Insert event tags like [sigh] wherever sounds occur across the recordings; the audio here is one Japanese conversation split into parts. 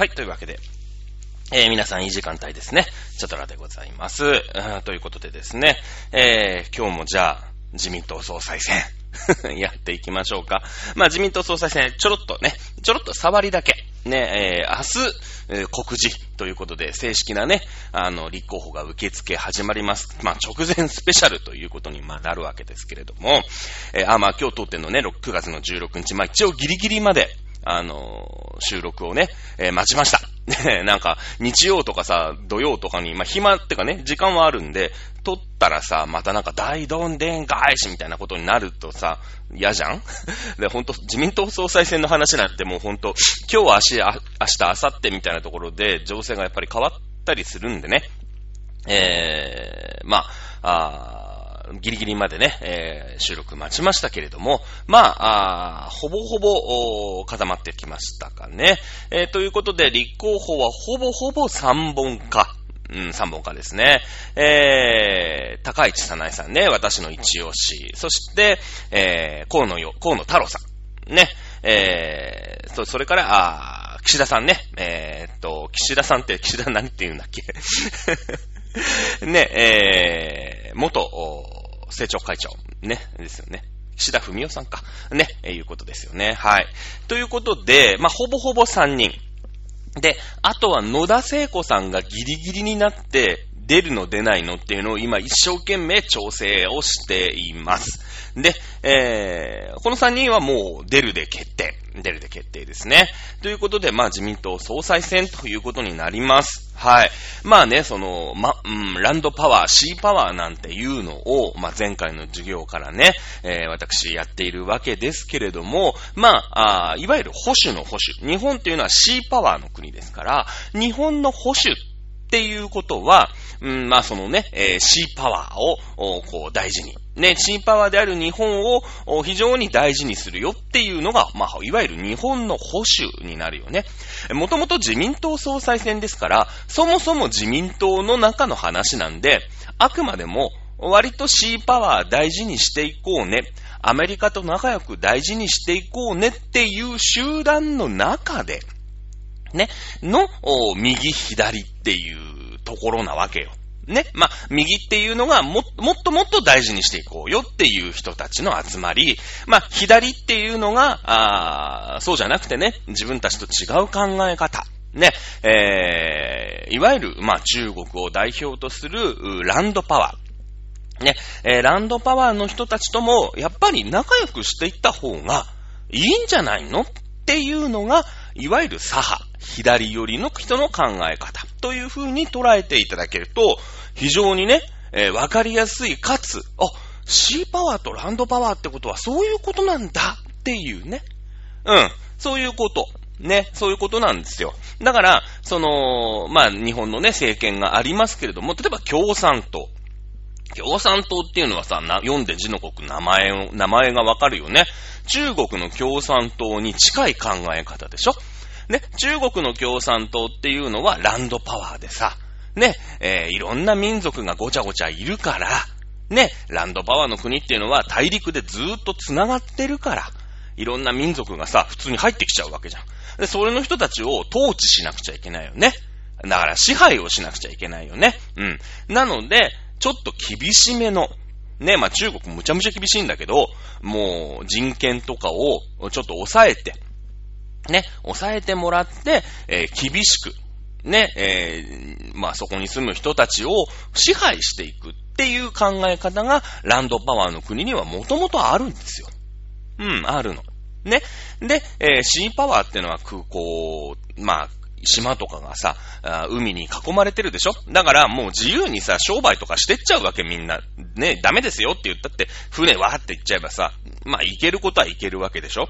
はい、というわけで、えー皆さんいい時間帯ですね。チャトラでございます。ということでですね、えー今日もじゃあ、自民党総裁選、[laughs] やっていきましょうか。まあ自民党総裁選、ちょろっとね、ちょろっと触りだけ、ね、えー明日、えー告示ということで、正式なね、あの、立候補が受付始まります。まあ直前スペシャルということにまあなるわけですけれども、えーあ、まあ今日当店のね、6 9月の16日、まあ一応ギリギリまで、あの収録をね、えー待ちました。[laughs] ねなんか、日曜とかさ、土曜とかに、まあ、暇ってかね、時間はあるんで、撮ったらさ、またなんか大どんでん返しみたいなことになるとさ、嫌じゃん？[laughs] で、ほんと、自民党総裁選の話なんてもうほんと、今日、明日、明日、明後日みたいなところで、情勢がやっぱり変わったりするんでね。えー、まあ、あギリギリまでね、えー収録待ちましたけれども、まあ、あほぼほぼお固まってきましたかね。えーということで、立候補はほぼほぼ3本か。うん、3本かですね。えー、高市早苗さんね、私の一押し。そして、えー、河野よ、河野太郎さん。ね。えー、そそれから、あ岸田さんね。えーっと、岸田さんって、岸田何って言うんだっけ？[laughs] ね、えー、元、お政調会長、ね、ですよね。岸田文雄さんか。ね、えーいうことですよね。はい。ということで、まあ、ほぼほぼ3人。で、あとは野田聖子さんがギリギリになって、出るの出ないのっていうのを今一生懸命調整をしています。で、えー、この3人はもう出るで決定。出るで決定ですね。ということで、まあ自民党総裁選ということになります。はい。まあね、その、ま、うん、ランドパワー、シーパワーなんていうのを、まあ前回の授業からね、えー私やっているわけですけれども、まあ、あいわゆる保守の保守。日本っていうのはシーパワーの国ですから、日本の保守っていうことは、うん、まあそのね、えーシーパワーを、こう大事に。ね、シーパワーである日本を非常に大事にするよっていうのが、まあ、いわゆる日本の保守になるよね。もともと自民党総裁選ですから、そもそも自民党の中の話なんで、あくまでも割とシーパワー大事にしていこうね。アメリカと仲良く大事にしていこうねっていう集団の中で、ね、の、右左っていうところなわけよ。ね。まあ、右っていうのがも、もっともっと大事にしていこうよっていう人たちの集まり、まあ、左っていうのが、あーそうじゃなくてね、自分たちと違う考え方。ね、えー、いわゆる、まあ、中国を代表とする、うランドパワー。ね、えーランドパワーの人たちとも、やっぱり仲良くしていった方がいいんじゃないのっていうのが、いわゆる左派、左寄りの人の考え方という風に捉えていただけると、非常にね、えーわかりやすい、かつ、あ、シーパワーとランドパワーってことはそういうことなんだっていうね。うん。そういうこと。ね。そういうことなんですよ。だから、その、まあ、日本のね、政権がありますけれども、例えば共産党。共産党っていうのはさ、な読んで字の国名前を、名前がわかるよね。中国の共産党に近い考え方でしょ？ね、中国の共産党っていうのはランドパワーでさ、ね、えーいろんな民族がごちゃごちゃいるから、ね、ランドパワーの国っていうのは大陸でずーっと繋がってるから、いろんな民族がさ、普通に入ってきちゃうわけじゃん。で、それの人たちを統治しなくちゃいけないよね。だから支配をしなくちゃいけないよね。うん。なので、ちょっと厳しめの、ね、まあ中国むちゃむちゃ厳しいんだけど、もう人権とかをちょっと抑えて、ね、抑えてもらって、えー厳しく、ね、えーまあそこに住む人たちを支配していくっていう考え方がランドパワーの国にはもともとあるんですよ。うん、あるの。ね。で、えーシーパワーっていうのは空港、まあ、島とかがさ、海に囲まれてるでしょ？だからもう自由にさ、商売とかしてっちゃうわけみんな。ね、ダメですよって言ったって、船わーって行っちゃえばさ、まあ行けることは行けるわけでしょ？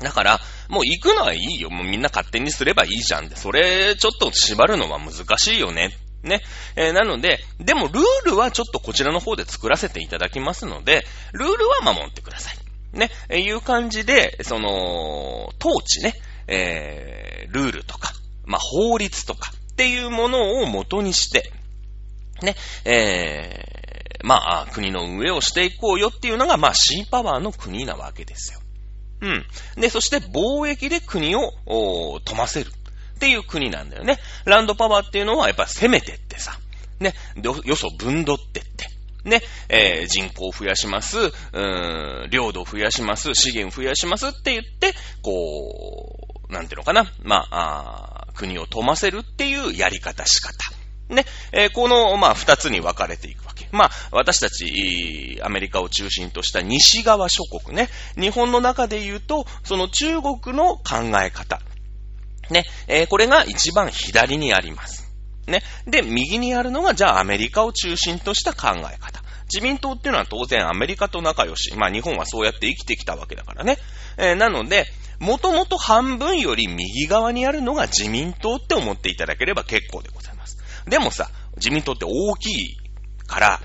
だから、もう行くのはいいよ。もうみんな勝手にすればいいじゃんって。それ、ちょっと縛るのは難しいよね。ね。えーなので、でもルールはちょっとこちらの方で作らせていただきますので、ルールは守ってください。ね。えーいう感じで、その、統治ね、えールールとか、まあ、法律とかっていうものを元にして、ね、えーまあ、国の運営をしていこうよっていうのが、まあ、シーパワーの国なわけですよ。うん。で、そして貿易で国をおー富ませる。っていう国なんだよね。ランドパワーっていうのはやっぱ攻めてってさ、ね、よそ分取ってって、ね、えー、人口を増やします、うーん、領土を増やします、資源を増やしますって言って、こう、なんていうのかな、まあ、あ国を富ませるっていうやり方仕方。ね、えー、この、まあ、二つに分かれていくわけ。まあ、私たち、アメリカを中心とした西側諸国ね、日本の中で言うと、その中国の考え方。ね、えー、これが一番左にあります。ね。で、右にあるのが、じゃあアメリカを中心とした考え方。自民党っていうのは当然アメリカと仲良し。まあ日本はそうやって生きてきたわけだからね。えー、なので、もともと半分より右側にあるのが自民党って思っていただければ結構でございます。でもさ、自民党って大きいから、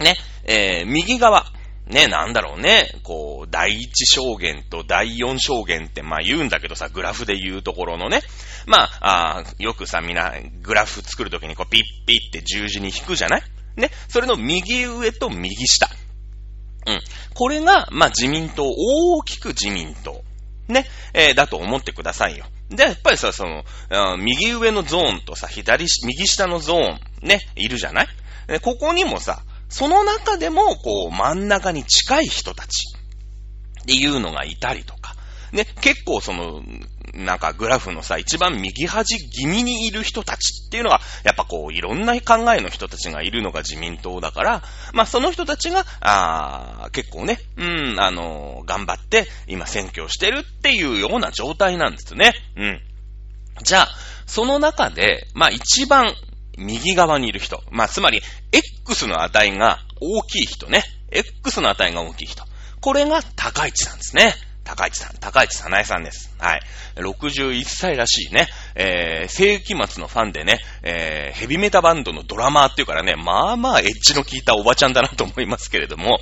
ね、えー、右側、ね、なんだろうね。こう、第一証言と第四証言って、まあ言うんだけどさ、グラフで言うところのね。まあ、あよくさ、みんな、グラフ作るときにこう、ピッピッって十字に引くじゃない？ね。それの右上と右下。うん。これが、まあ自民党、大きく自民党。ね。えー、だと思ってくださいよ。で、やっぱりさ、その、右上のゾーンとさ、左、右下のゾーン、ね、いるじゃない？ここにもさ、その中でも、こう、真ん中に近い人たちっていうのがいたりと、ね、結構その、なんかグラフのさ、一番右端気味にいる人たちっていうのが、やっぱこう、いろんな考えの人たちがいるのが自民党だから、まあその人たちが、ああ結構ね、うん、あのー、頑張って今選挙してるっていうような状態なんですね。うん。じゃあ、その中で、まあ一番右側にいる人。まあ、つまり、X の値が大きい人ね。X の値が大きい人。これが高市なんですね。高市さん、高市さなえさんです。はい。61歳らしいね。えー、世紀末のファンでね、えー、ヘビメタバンドのドラマーっていうからね、まあまあエッジの効いたおばちゃんだなと思いますけれども、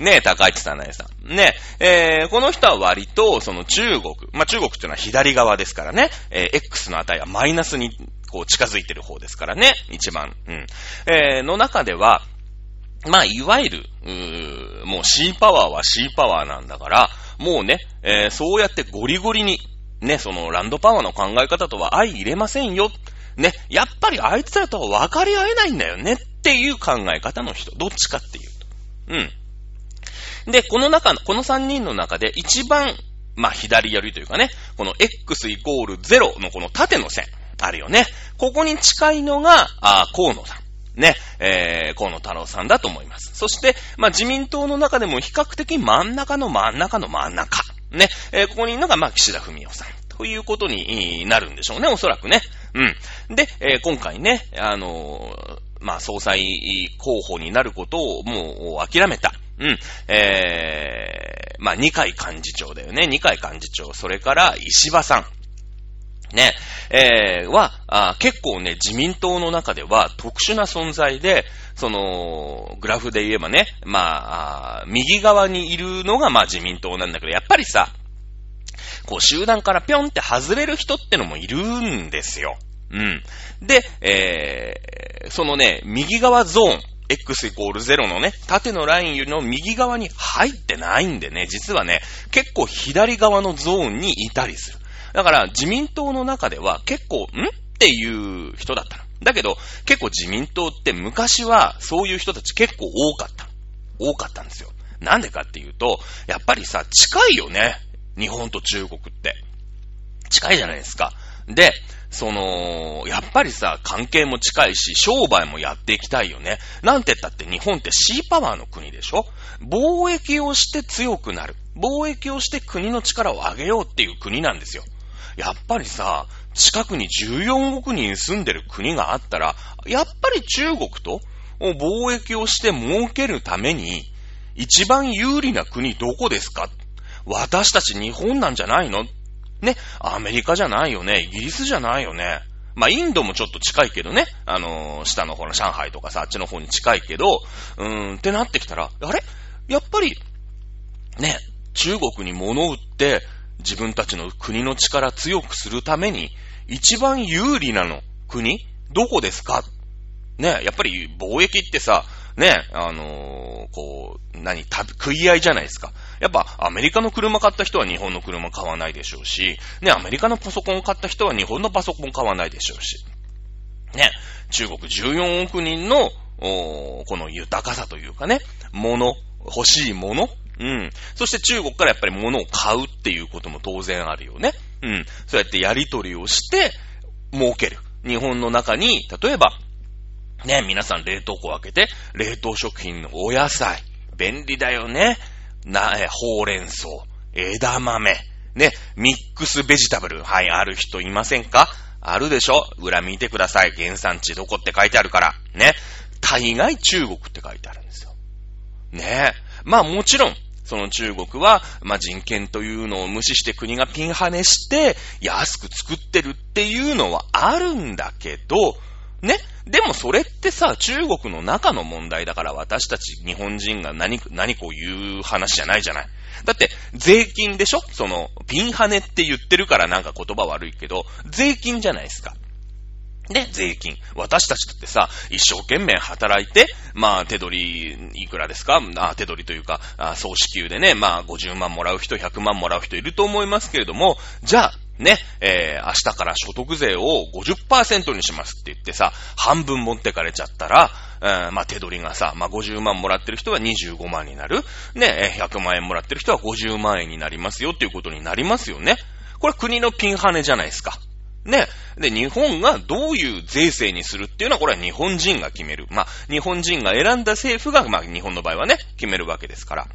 ね、高市さなえさん。ね、えー、この人は割と、その中国、まあ中国っていうのは左側ですからね、えー、X の値はマイナスにこう近づいてる方ですからね、一番。うん。えー、の中では、まあ、いわゆる、うーもう C パワーは C パワーなんだから、もうね、えー、そうやってゴリゴリに、ね、そのランドパワーの考え方とは相入れませんよ。ね、やっぱりあいつらとは分かり合えないんだよねっていう考え方の人。どっちかっていうと。うん。で、この中の、この3人の中で一番、まあ、左寄りというかね、この X イコール0のこの縦の線。あるよね。ここに近いのが、あ河野さん。ね、えー、河野太郎さんだと思います。そして、まあ、自民党の中でも比較的真ん中の真ん中の真ん中。ね、えー、ここにいるのが、まあ、岸田文雄さん。ということになるんでしょうね、おそらくね。うん。で、えー、今回ね、あのー、まあ、総裁候補になることをもう諦めた。うん。えー、まあ、二階幹事長だよね。二階幹事長。それから、石破さん。ね、えー、はあ、結構ね、自民党の中では特殊な存在で、その、グラフで言えばね、まあ、右側にいるのがまあ自民党なんだけど、やっぱりさ、こう集団からぴょんって外れる人ってのもいるんですよ。うん。で、えー、そのね、右側ゾーン、x イコール0のね、縦のラインの右側に入ってないんでね、実はね、結構左側のゾーンにいたりする。だから自民党の中では結構、ん？っていう人だったの。だけど、結構自民党って昔はそういう人たち結構多かった。多かったんですよ。なんでかっていうと、やっぱりさ、近いよね。日本と中国って。近いじゃないですか。で、その、やっぱりさ、関係も近いし、商売もやっていきたいよね。なんて言ったって日本ってシーパワーの国でしょ？貿易をして強くなる。貿易をして国の力を上げようっていう国なんですよ。やっぱりさ、近くに14億人住んでる国があったら、やっぱり中国と貿易をして儲けるために、一番有利な国どこですか？私たち日本なんじゃないの？ね、アメリカじゃないよね、イギリスじゃないよね？まあ、インドもちょっと近いけどね。あのー、下の方の上海とかさ、あっちの方に近いけど、うーん、ってなってきたら、あれ？やっぱり、ね、中国に物売って、自分たちの国の力強くするために、一番有利なの国どこですか？ねやっぱり貿易ってさ、ね、あのー、こう、何、食い合いじゃないですか。やっぱ、アメリカの車買った人は日本の車買わないでしょうし、ね、アメリカのパソコン買った人は日本のパソコン買わないでしょうし、ね、中国14億人の、この豊かさというかね、もの、欲しいものうん。そして中国からやっぱり物を買うっていうことも当然あるよね。うん。そうやってやり取りをして、儲ける。日本の中に、例えば、ね、皆さん冷凍庫を開けて、冷凍食品のお野菜、便利だよね。な、え、ほうれん草、枝豆、ね、ミックスベジタブル、はい、ある人いませんか？あるでしょ？裏見てください。原産地どこって書いてあるから。ね。大概中国って書いてあるんですよ。ねまあもちろん、その中国は、まあ、人権というのを無視して国がピンハネして、安く作ってるっていうのはあるんだけど、ね？でもそれってさ、中国の中の問題だから私たち日本人が何、何こう言う話じゃないじゃない？だって、税金でしょ？その、ピンハネって言ってるからなんか言葉悪いけど、税金じゃないですか。ね、税金。私たちだってさ、一生懸命働いて、まあ、手取り、いくらですか？あ手取りというか、あ総支給でね、まあ、50万もらう人、100万もらう人いると思いますけれども、じゃあ、ね、えー、明日から所得税を50%にしますって言ってさ、半分持ってかれちゃったら、えー、まあ、手取りがさ、まあ、50万もらってる人は25万になる。ね、100万円もらってる人は50万円になりますよっていうことになりますよね。これ国のピンハネじゃないですか。ね。で、日本がどういう税制にするっていうのは、これは日本人が決める。まあ、日本人が選んだ政府が、まあ、日本の場合はね、決めるわけですから。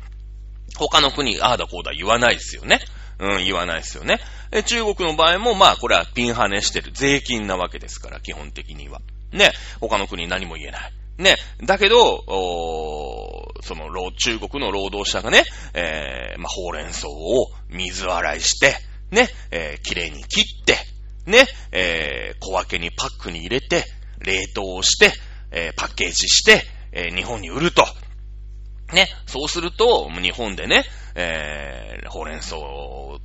他の国、ああだこうだ言わないですよね。うん、言わないですよね。え中国の場合も、まあ、これはピンハネしてる税金なわけですから、基本的には。ね。他の国何も言えない。ね。だけど、おその、中国の労働者がね、えー、まあ、ほうれん草を水洗いして、ね、えー、綺麗に切って、ね、えー、小分けにパックに入れて、冷凍して、えー、パッケージして、えー、日本に売ると。ね、そうすると、日本でね、えー、ほうれん草を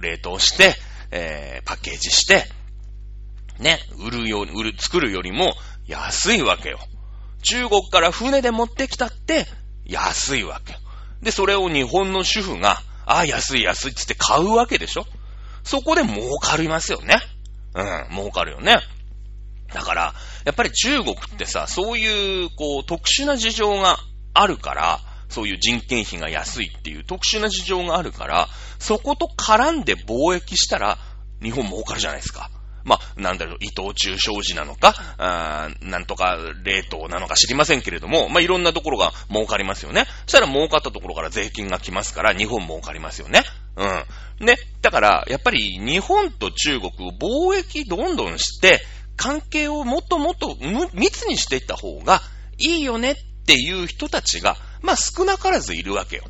冷凍して、えー、パッケージして、ね、売るように、売る、作るよりも安いわけよ。中国から船で持ってきたって安いわけよ。で、それを日本の主婦が、ああ、安い安いってって買うわけでしょそこで儲かりますよね。うん、儲かるよね。だから、やっぱり中国ってさ、そういう、こう、特殊な事情があるから、そういう人件費が安いっていう特殊な事情があるから、そこと絡んで貿易したら、日本儲かるじゃないですか。まあ、なんだろう、伊藤忠商事なのか、あなんとか冷凍なのか知りませんけれども、まあ、いろんなところが儲かりますよね。そしたら儲かったところから税金が来ますから、日本儲かりますよね。うん。ね。だから、やっぱり日本と中国貿易どんどんして、関係をもっともっと密にしていった方がいいよねっていう人たちが、まあ少なからずいるわけよ。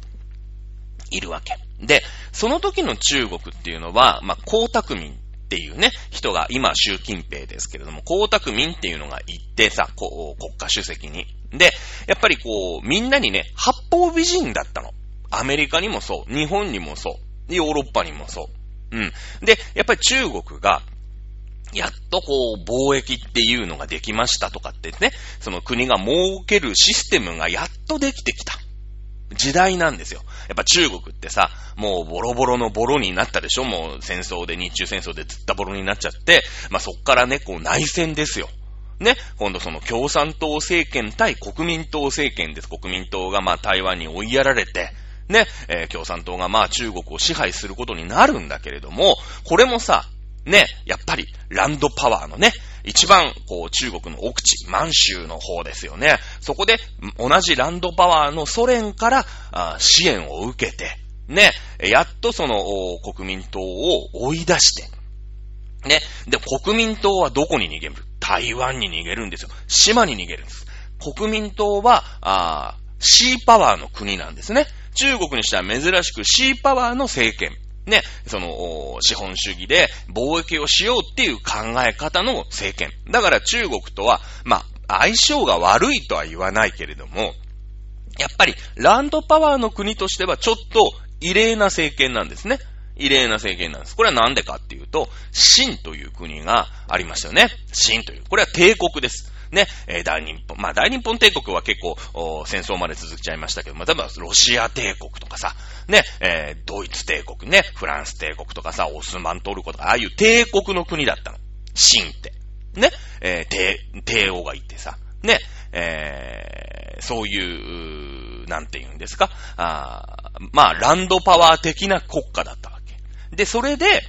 いるわけ。で、その時の中国っていうのは、まあ、江沢民っていうね、人が、今、習近平ですけれども、江沢民っていうのがいてさ、こう、国家主席に。で、やっぱりこう、みんなにね、八方美人だったの。アメリカにもそう、日本にもそう。ヨーロッパにもそう。うん。で、やっぱり中国が、やっとこう、貿易っていうのができましたとかってね、その国が設けるシステムがやっとできてきた。時代なんですよ。やっぱ中国ってさ、もうボロボロのボロになったでしょ？もう戦争で、日中戦争でずったボロになっちゃって、まあそっからね、こう内戦ですよ。ね、今度その共産党政権対国民党政権です。国民党がまあ台湾に追いやられて、ね、えー、共産党がまあ中国を支配することになるんだけれども、これもさ、ね、やっぱりランドパワーのね、一番こう中国の奥地、満州の方ですよね。そこで同じランドパワーのソ連からあ支援を受けて、ね、やっとその国民党を追い出して、ね、で、国民党はどこに逃げる？台湾に逃げるんですよ。島に逃げるんです。国民党は、あシーパワーの国なんですね。中国にしては珍しくシーパワーの政権。ね、その、資本主義で貿易をしようっていう考え方の政権。だから中国とは、まあ、相性が悪いとは言わないけれども、やっぱりランドパワーの国としてはちょっと異例な政権なんですね。異例な政権なんです。これはなんでかっていうと、秦という国がありましたよね。秦という。これは帝国です。ね、えー、大日本、まあ大日本帝国は結構、戦争まで続きちゃいましたけど、まあ例えばロシア帝国とかさ、ね、えー、ドイツ帝国ね、フランス帝国とかさ、オスマントルコとか、ああいう帝国の国だったの。秦って。ね、えー、帝、帝王がいてさ、ね、えー、そういう、なんて言うんですか、あまあ、ランドパワー的な国家だったわけ。で、それで、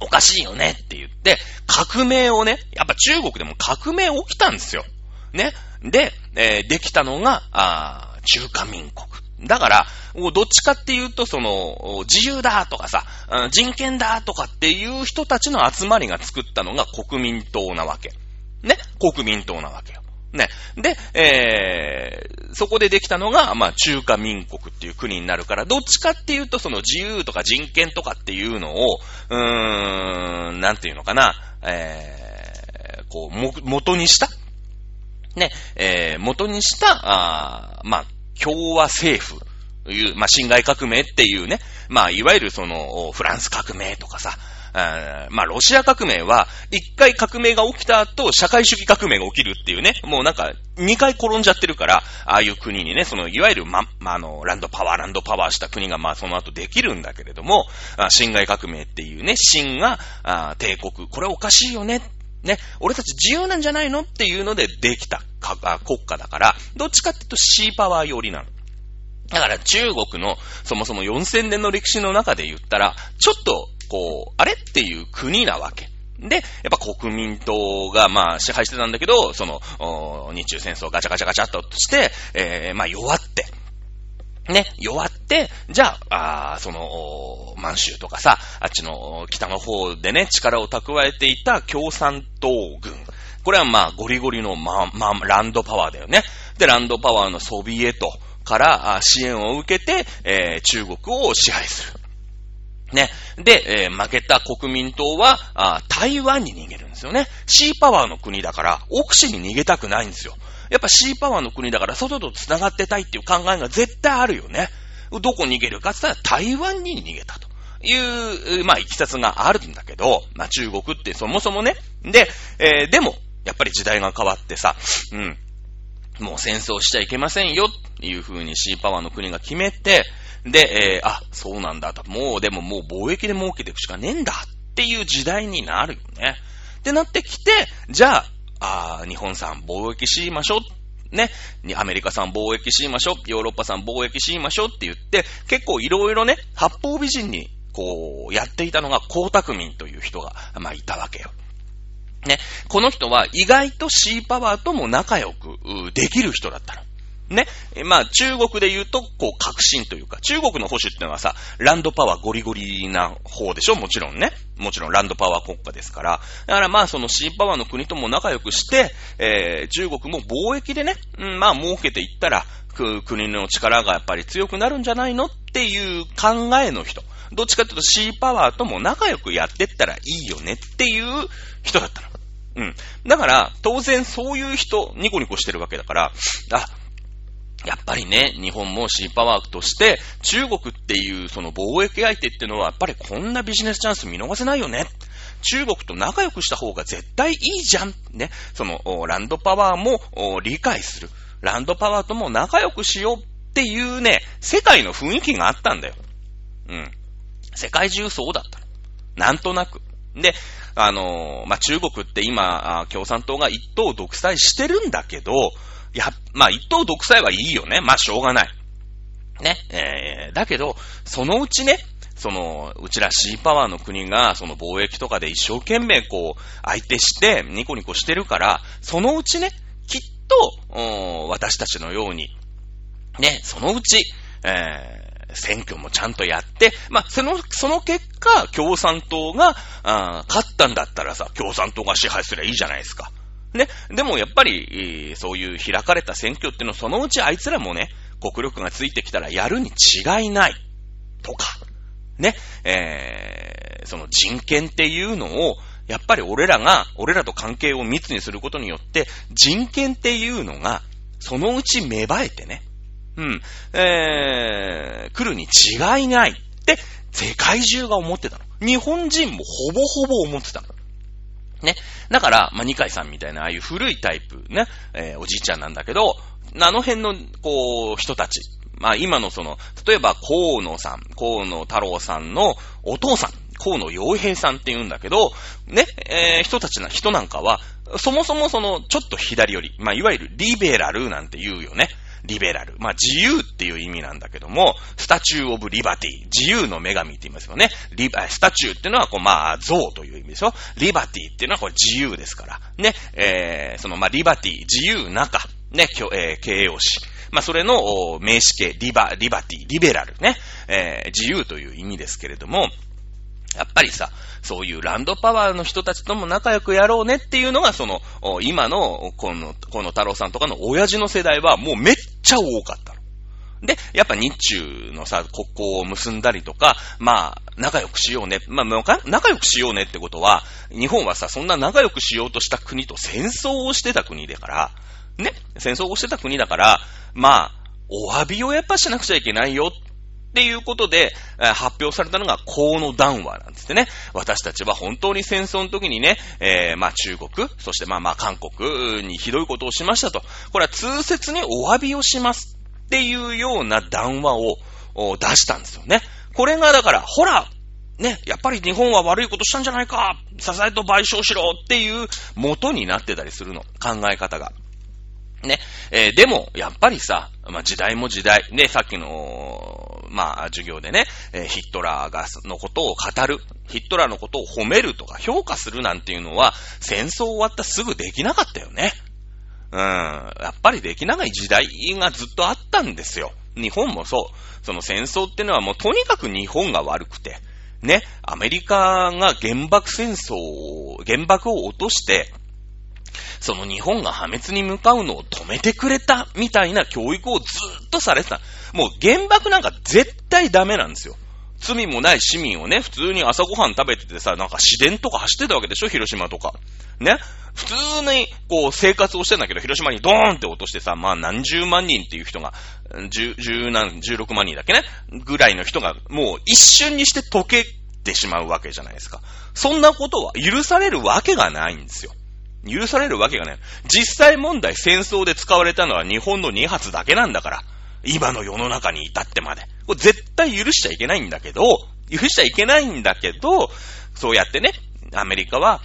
おかしいよねって言って、革命をね、やっぱ中国でも革命起きたんですよ。ね。で、えー、できたのが、あ中華民国。だから、どっちかっていうと、その、自由だとかさ、人権だとかっていう人たちの集まりが作ったのが国民党なわけ。ね国民党なわけよ。ね。で、えー、そこでできたのが、まあ、中華民国っていう国になるから、どっちかっていうと、その自由とか人権とかっていうのを、うーん、なんていうのかな、えー、こう、も、元にしたね、えー、元にした、あまあ、共和政府という、まあ、侵害革命っていうね、まあ、いわゆるその、フランス革命とかさ、あまあ、ロシア革命は、一回革命が起きた後、社会主義革命が起きるっていうね、もうなんか、二回転んじゃってるから、ああいう国にね、その、いわゆる、ま、まあ、の、ランドパワー、ランドパワーした国が、まあ、その後できるんだけれども、侵害革命っていうね、秦が、あ帝国、これおかしいよね、ね、俺たち自由なんじゃないのっていうのでできた国家だから、どっちかっていうとシーパワー寄りなの。だから中国のそもそも4000年の歴史の中で言ったら、ちょっとこう、あれっていう国なわけ。で、やっぱ国民党が、まあ、支配してたんだけど、その、日中戦争ガチャガチャガチャっとして、えー、まあ、弱って、ね、弱って、じゃあ、あその、満州とかさ、あっちの北の方でね、力を蓄えていた共産党軍。これはまあ、ゴリゴリの、まあ、まあ、ランドパワーだよね。で、ランドパワーのソビエトから支援を受けて、えー、中国を支配する。ね。で、えー、負けた国民党はあ、台湾に逃げるんですよね。シーパワーの国だから、奥地に逃げたくないんですよ。やっぱシーパワーの国だから、外と繋がってたいっていう考えが絶対あるよね。どこ逃げるかって言ったら、台湾に逃げたと。いう、まあ、いきさつがあるんだけど、まあ、中国ってそもそもね。で、えー、でも、やっぱり時代が変わってさ、うん。もう戦争しちゃいけませんよっていう風にシーパワーの国が決めて、で、えー、あ、そうなんだと。もう、でももう貿易で儲けていくしかねえんだっていう時代になるよね。ってなってきて、じゃあ、あ日本産貿易しましょう。ね。アメリカ産貿易しましょう。ヨーロッパ産貿易しましょうって言って、結構いろいろね、八方美人に、こう、やっていたのが江沢民という人が、まあ、いたわけよ。ね。この人は意外とシーパワーとも仲良くできる人だったの。ね。まあ、中国で言うと、こう、革新というか、中国の保守ってのはさ、ランドパワーゴリゴリな方でしょ？もちろんね。もちろんランドパワー国家ですから。だからまあ、そのシーパワーの国とも仲良くして、えー、中国も貿易でね、うん、まあ、儲けていったら、国の力がやっぱり強くなるんじゃないの？っていう考えの人。どっちかというとシーパワーとも仲良くやってったらいいよねっていう人だったの。うん。だから、当然そういう人、ニコニコしてるわけだから、あ、やっぱりね、日本もシーパワークとして、中国っていうその貿易相手っていうのは、やっぱりこんなビジネスチャンス見逃せないよね。中国と仲良くした方が絶対いいじゃん。ね。その、ランドパワーも理解する。ランドパワーとも仲良くしようっていうね、世界の雰囲気があったんだよ。うん。世界中そうだった。なんとなく。で、あのー、まあ、中国って今、共産党が一党独裁してるんだけど、や、まあ、一党独裁はいいよね。まあ、しょうがない。ね。えー、だけど、そのうちね、その、うちらシーパワーの国が、その貿易とかで一生懸命こう、相手して、ニコニコしてるから、そのうちね、きっと、私たちのように、ね、そのうち、えー、選挙もちゃんとやって、まあ、その、その結果、共産党が、あ勝ったんだったらさ、共産党が支配すればいいじゃないですか。ね。でもやっぱり、そういう開かれた選挙ってのはそのうちあいつらもね、国力がついてきたらやるに違いない。とか。ね。えー、その人権っていうのを、やっぱり俺らが、俺らと関係を密にすることによって、人権っていうのが、そのうち芽生えてね。うん。えー、来るに違いないって、世界中が思ってたの。日本人もほぼほぼ思ってたの。ね。だから、まあ、二階さんみたいな、ああいう古いタイプ、ね、えー、おじいちゃんなんだけど、あの辺の、こう、人たち。まあ、今のその、例えば、河野さん、河野太郎さんのお父さん、河野洋平さんって言うんだけど、ね、えー、人たちな、人なんかは、そもそもその、ちょっと左寄り、まあ、いわゆるリベラルなんて言うよね。リベラル。まあ、自由っていう意味なんだけども、スタチューオブリバティ。自由の女神って言いますよね。リスタチューっていうのは、こう、まあ、像という意味でしょ。リバティっていうのは、これ自由ですから。ね。えー、その、まあ、リバティ、自由中。ね、えー、形容詞。まあ、それの名詞形、リバ、リバティ、リベラルね。えー、自由という意味ですけれども、やっぱりさ、そういうランドパワーの人たちとも仲良くやろうねっていうのが、その、今の、この、この太郎さんとかの親父の世代はもうめっちゃ多かったの。で、やっぱ日中のさ、国交を結んだりとか、まあ、仲良くしようね。まあ、仲良くしようねってことは、日本はさ、そんな仲良くしようとした国と戦争をしてた国だから、ね、戦争をしてた国だから、まあ、お詫びをやっぱしなくちゃいけないよっていうことで、発表されたのが河野談話なんですね。私たちは本当に戦争の時にね、えー、まあ中国、そしてまあまあ韓国にひどいことをしましたと。これは通説にお詫びをしますっていうような談話を出したんですよね。これがだから、ほら、ね、やっぱり日本は悪いことしたんじゃないか支えと賠償しろっていう元になってたりするの。考え方が。ね。えー、でも、やっぱりさ、まあ、時代も時代。ね、さっきの、まあ、授業でね、え、ヒットラーが、のことを語る。ヒットラーのことを褒めるとか評価するなんていうのは、戦争終わったすぐできなかったよね。うん。やっぱりできない時代がずっとあったんですよ。日本もそう。その戦争ってのはもうとにかく日本が悪くて。ね、アメリカが原爆戦争を、原爆を落として、その日本が破滅に向かうのを止めてくれたみたいな教育をずっとされてた。もう原爆なんか絶対ダメなんですよ。罪もない市民をね、普通に朝ごはん食べててさ、なんか市電とか走ってたわけでしょ広島とか。ね？普通に、こう、生活をしてんだけど、広島にドーンって落としてさ、まあ何十万人っていう人が、十、十何、十六万人だっけね？ぐらいの人が、もう一瞬にして溶けてしまうわけじゃないですか。そんなことは許されるわけがないんですよ。許されるわけがない。実際問題戦争で使われたのは日本の2発だけなんだから。今の世の中に至ってまで。これ絶対許しちゃいけないんだけど、許しちゃいけないんだけど、そうやってね、アメリカは、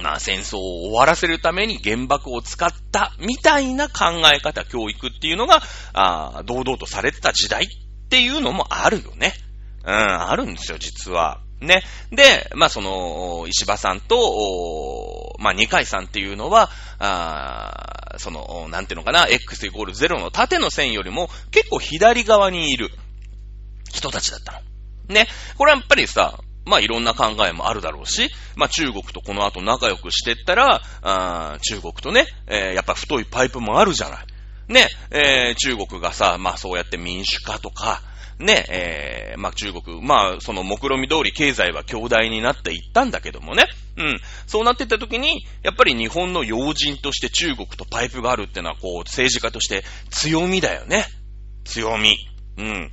まあ戦争を終わらせるために原爆を使ったみたいな考え方、教育っていうのが、あ堂々とされてた時代っていうのもあるよね。うん、あるんですよ、実は。ね。で、まあ、その、石場さんと、まあ、二階さんっていうのは、あその、なんていうのかな、x イコール0の縦の線よりも結構左側にいる人たちだったの。ね。これはやっぱりさ、まあいろんな考えもあるだろうし、まあ中国とこの後仲良くしてったら、あ中国とね、えー、やっぱ太いパイプもあるじゃない。ね、えー、中国がさ、まあそうやって民主化とか、ね、えー、まあ中国、まあその目論見通り経済は強大になっていったんだけどもね。うん。そうなっていった時に、やっぱり日本の要人として中国とパイプがあるってのは、こう、政治家として強みだよね。強み。うん。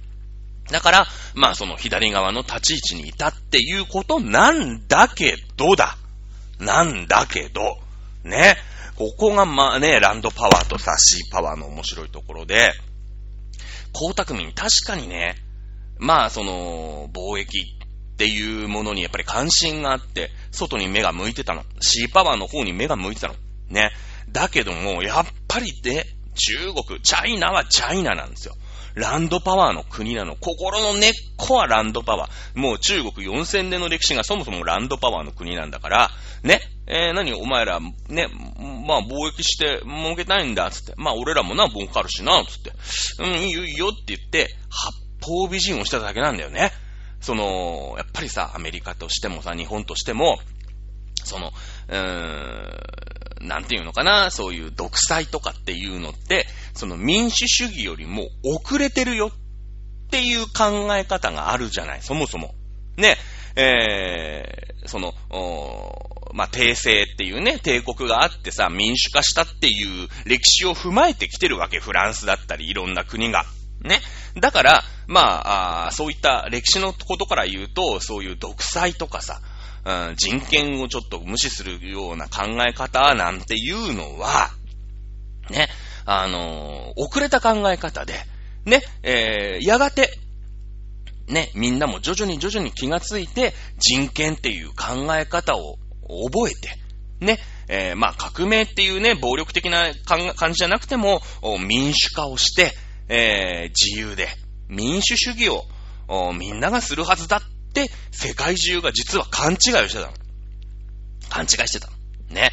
だから、まあその左側の立ち位置にいたっていうことなんだけどだ。なんだけど、ね。ここがまあね、ランドパワーとさ、シーパワーの面白いところで、江沢民確かにね、まあその、貿易っていうものにやっぱり関心があって、外に目が向いてたの。シーパワーの方に目が向いてたの。ね。だけども、やっぱりで、中国、チャイナはチャイナなんですよ。ランドパワーの国なの。心の根っこはランドパワー。もう中国4000年の歴史がそもそもランドパワーの国なんだから、ね、えー、何？お前ら、ね、まあ貿易して儲けたいんだ、つって。まあ俺らもな、儲かるしな、つって。うん、いいよいいよって言って、八方美人をしただけなんだよね。その、やっぱりさ、アメリカとしてもさ、日本としても、その、うーん、なんていうのかな、そういう独裁とかっていうのって、その民主主義よりも遅れてるよっていう考え方があるじゃない、そもそも。ね、えー、その、まあ、帝政っていうね、帝国があってさ、民主化したっていう歴史を踏まえてきてるわけ、フランスだったり、いろんな国が。ね。だから、まあ、あそういった歴史のことから言うと、そういう独裁とかさ、うん、人権をちょっと無視するような考え方なんていうのは、ね、あのー、遅れた考え方で、ね、えー、やがて、ね、みんなも徐々に徐々に気がついて、人権っていう考え方を覚えて、ね、えー、まあ革命っていうね、暴力的な感じじゃなくても、民主化をして、えー、自由で、民主主義をみんながするはずだっ、世界中が実は勘違いをしてたの。勘違いしてたの。ね。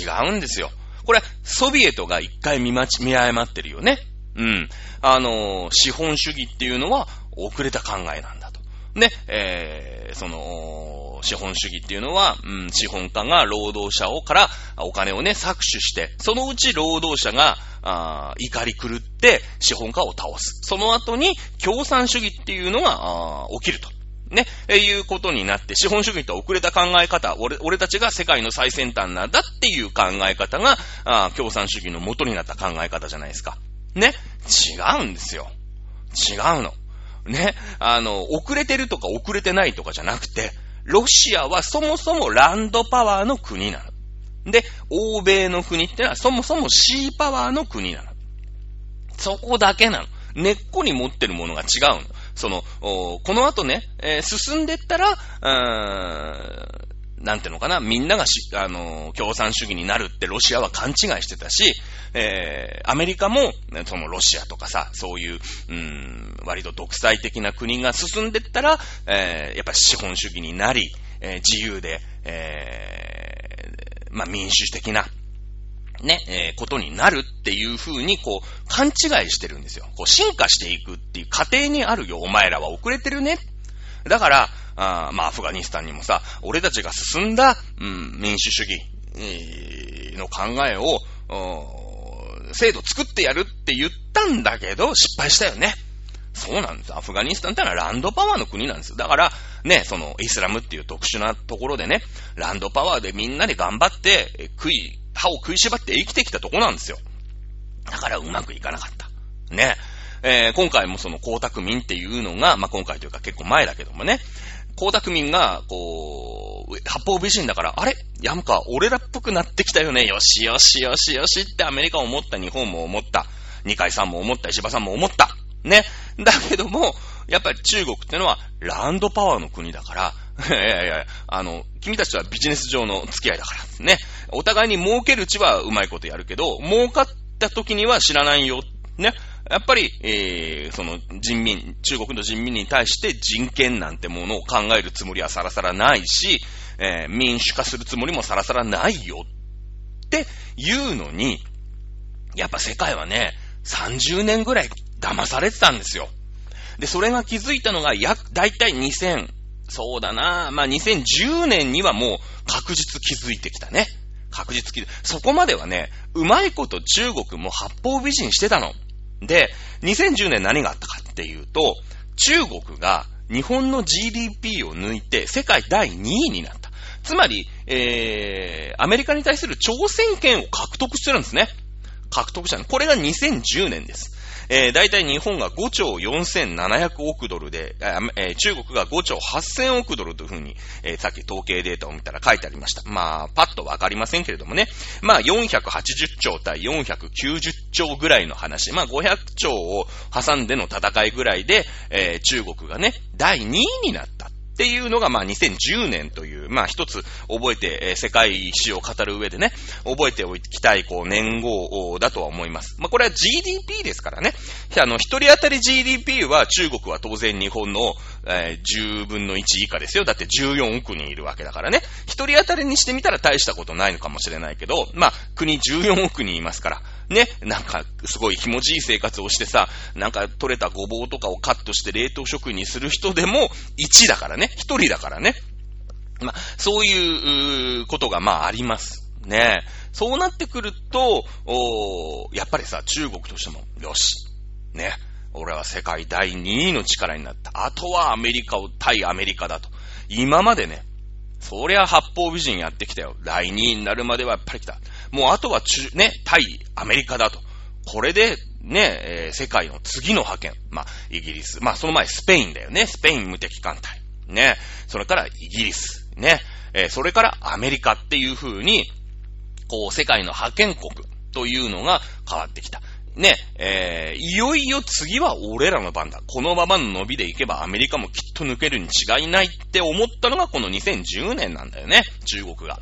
違うんですよ。これ、ソビエトが一回見まち、見誤ってるよね。うん。あのー、資本主義っていうのは遅れた考えなんだと。ね、えー、その、資本主義っていうのは、うん、資本家が労働者をからお金をね、搾取して、そのうち労働者が、あ怒り狂って資本家を倒す。その後に共産主義っていうのが起きると。ね、えいうことになって、資本主義と遅れた考え方、俺俺たちが世界の最先端なんだっていう考え方が、あ共産主義の元になった考え方じゃないですか。ね、違うんですよ。違うの。ね、あの、遅れてるとか遅れてないとかじゃなくて、ロシアはそもそもランドパワーの国なの。で、欧米の国ってのはそもそもシーパワーの国なの。そこだけなの。根っこに持ってるものが違うの。その、この後ね、えー、進んでったら、なんていうのかな、みんながし、あの、共産主義になるってロシアは勘違いしてたし、えー、アメリカも、そのロシアとかさ、そういう、うん、割と独裁的な国が進んでったら、えー、やっぱ資本主義になり、えー、自由で、えー、まあ、民主的な、ね、えー、ことになるっていう風に、こう、勘違いしてるんですよ。こう、進化していくっていう過程にあるよ。お前らは遅れてるね。だから、あまあ、アフガニスタンにもさ、俺たちが進んだ、うん、民主主義、え、の考えを、制度作ってやるって言ったんだけど、失敗したよね。そうなんです。アフガニスタンってのはランドパワーの国なんです。だから、ね、その、イスラムっていう特殊なところでね、ランドパワーでみんなで頑張って、食い、歯を食いしばって生きてきたとこなんですよ。だからうまくいかなかった。ね。えー、今回もその光沢民っていうのが、まあ、今回というか結構前だけどもね、光沢民が、こう、八方美人だから、あれ？やむか、俺らっぽくなってきたよね。よしよしよしよしってアメリカを思った、日本も思った、二階さんも思った、石破さんも思った。ね。だけども、やっぱり中国ってのはランドパワーの国だから、いやいや、あの、君たちはビジネス上の付き合いだから。ね。お互いに儲けるうちはうまいことやるけど、儲かった時には知らないよ。ね。やっぱり、えー、その人民、中国の人民に対して人権なんてものを考えるつもりはさらさらないし、えー、民主化するつもりもさらさらないよっていうのに、やっぱ世界はね、30年ぐらい騙されてたんですよ。で、それが気づいたのが、や、だいたい2000、そうだなまあ、2010年にはもう確実気づいてきたね。確実気づそこまではね、うまいこと中国も八方美人してたの。で、2010年何があったかっていうと、中国が日本の GDP を抜いて世界第2位になった。つまり、えー、アメリカに対する挑戦権を獲得してるんですね。獲得したの。これが2010年です。えー、大体日本が5兆4700億ドルで、えー、中国が5兆8000億ドルというふうに、えー、さっき統計データを見たら書いてありました。まあ、パッとわかりませんけれどもね。まあ、480兆対490兆ぐらいの話。まあ、500兆を挟んでの戦いぐらいで、えー、中国がね、第2位になった。っていうのが、まあ、2010年という、まあ、一つ覚えて、えー、世界史を語る上でね、覚えておきたい、こう、年号だとは思います。まあ、これは GDP ですからね。あの、一人当たり GDP は中国は当然日本の、えー、10分の1以下ですよ。だって14億人いるわけだからね。一人当たりにしてみたら大したことないのかもしれないけど、まあ、国14億人いますから。ね、なんか、すごい気持ちいい生活をしてさ、なんか取れたごぼうとかをカットして冷凍食品にする人でも1だからね、1人だからね。まあ、そういうことがまああります。ね。そうなってくると、おやっぱりさ、中国としても、よし、ね。俺は世界第2位の力になった。あとはアメリカを対アメリカだと。今までね、そりゃ八方美人やってきたよ。第2位になるまではやっぱり来た。もうあとは中、ね、対アメリカだと。これで、ね、えー、世界の次の派遣。まあ、イギリス。まあ、その前スペインだよね。スペイン無敵艦隊。ね。それからイギリス。ね。えー、それからアメリカっていう風に、こう、世界の覇権国というのが変わってきた。ね、えー、いよいよ次は俺らの番だ。このままの伸びでいけばアメリカもきっと抜けるに違いないって思ったのがこの2010年なんだよね。中国が。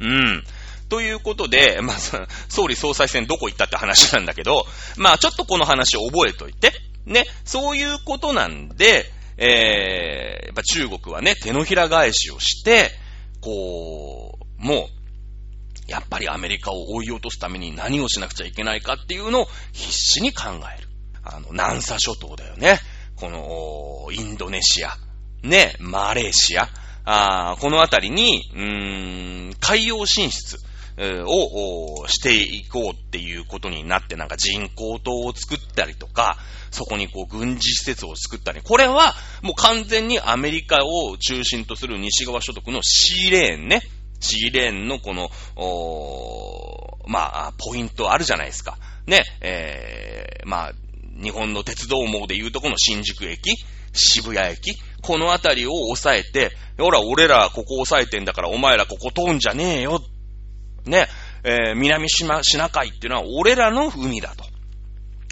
うん。ということで、まあ、[laughs] 総理総裁選どこ行ったって話なんだけど、まあ、ちょっとこの話を覚えといて。ね、そういうことなんで、えー、やっぱ中国はね、手のひら返しをして、こう、もう、やっぱりアメリカを追い落とすために何をしなくちゃいけないかっていうのを必死に考える。あの、南沙諸島だよね。この、インドネシア、ね、マレーシア、あこのあたりに、うーん、海洋進出。をしていこうっていうことになって、なんか人工島を作ったりとか、そこにこう軍事施設を作ったり、これはもう完全にアメリカを中心とする西側諸国の C レーンね。C レーンのこの、まあ、ポイントあるじゃないですか。ね、えー、まあ、日本の鉄道網で言うとこの新宿駅、渋谷駅、このあたりを抑えて、ほら、俺らここ抑えてんだからお前らここ通んじゃねえよ。ね、えー、南島、シナ海っていうのは俺らの海だと。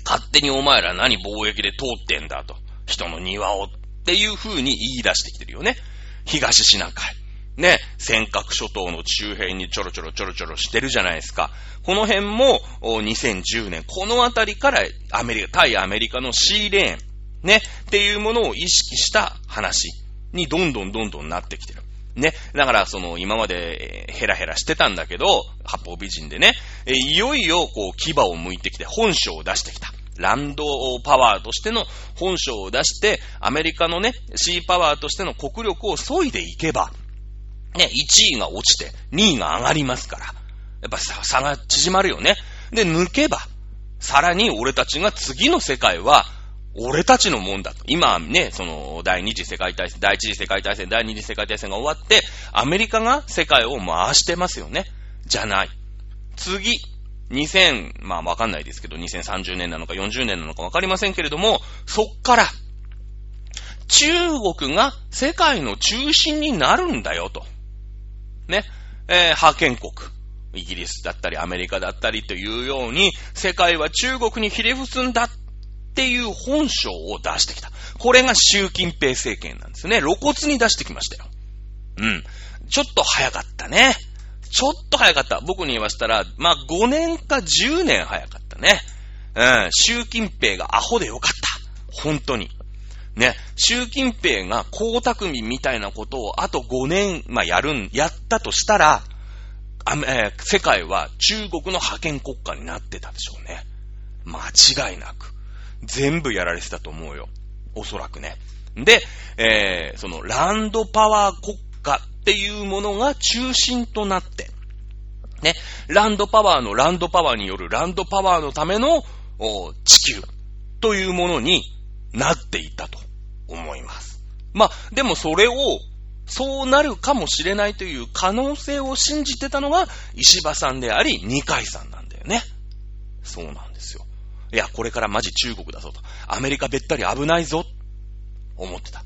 勝手にお前ら何貿易で通ってんだと。人の庭をっていう風に言い出してきてるよね。東シナ海。ね、尖閣諸島の周辺にちょろちょろちょろちょろしてるじゃないですか。この辺も、2010年、このあたりからアメリカ、対アメリカの C レーン、ね、っていうものを意識した話にどんどんどんどんなってきてる。ね。だから、その、今まで、ヘラヘラしてたんだけど、八方美人でね、いよいよ、こう、牙を向いてきて、本性を出してきた。ランドパワーとしての本性を出して、アメリカのね、シーパワーとしての国力を削いでいけば、ね、1位が落ちて、2位が上がりますから。やっぱ差が縮まるよね。で、抜けば、さらに俺たちが次の世界は、俺たちのもんだと。今ね、その、第二次世界大戦、第一次世界大戦、第二次世界大戦が終わって、アメリカが世界を回してますよね。じゃない。次、2000、まあわかんないですけど、2030年なのか40年なのかわかりませんけれども、そっから、中国が世界の中心になるんだよと。ね、えー、覇権国。イギリスだったりアメリカだったりというように、世界は中国にひれ伏すんだっていう本性を出してきた。これが習近平政権なんですね。露骨に出してきましたよ。うん。ちょっと早かったね。ちょっと早かった。僕に言わせたら、まあ、5年か10年早かったね。うん。習近平がアホでよかった。本当に。ね、習近平が江沢民みたいなことをあと5年、まあ、やるん、やったとしたら、あえー、世界は中国の覇権国家になってたでしょうね。間違いなく。全部やられてたと思うよ。おそらくね。で、えー、そのランドパワー国家っていうものが中心となって、ね、ランドパワーのランドパワーによるランドパワーのための地球というものになっていたと思います。まあ、でもそれを、そうなるかもしれないという可能性を信じてたのが石破さんであり、二階さんなんだよね。そうなんですよ。いや、これからマジ中国だぞと。アメリカべったり危ないぞ。思ってた。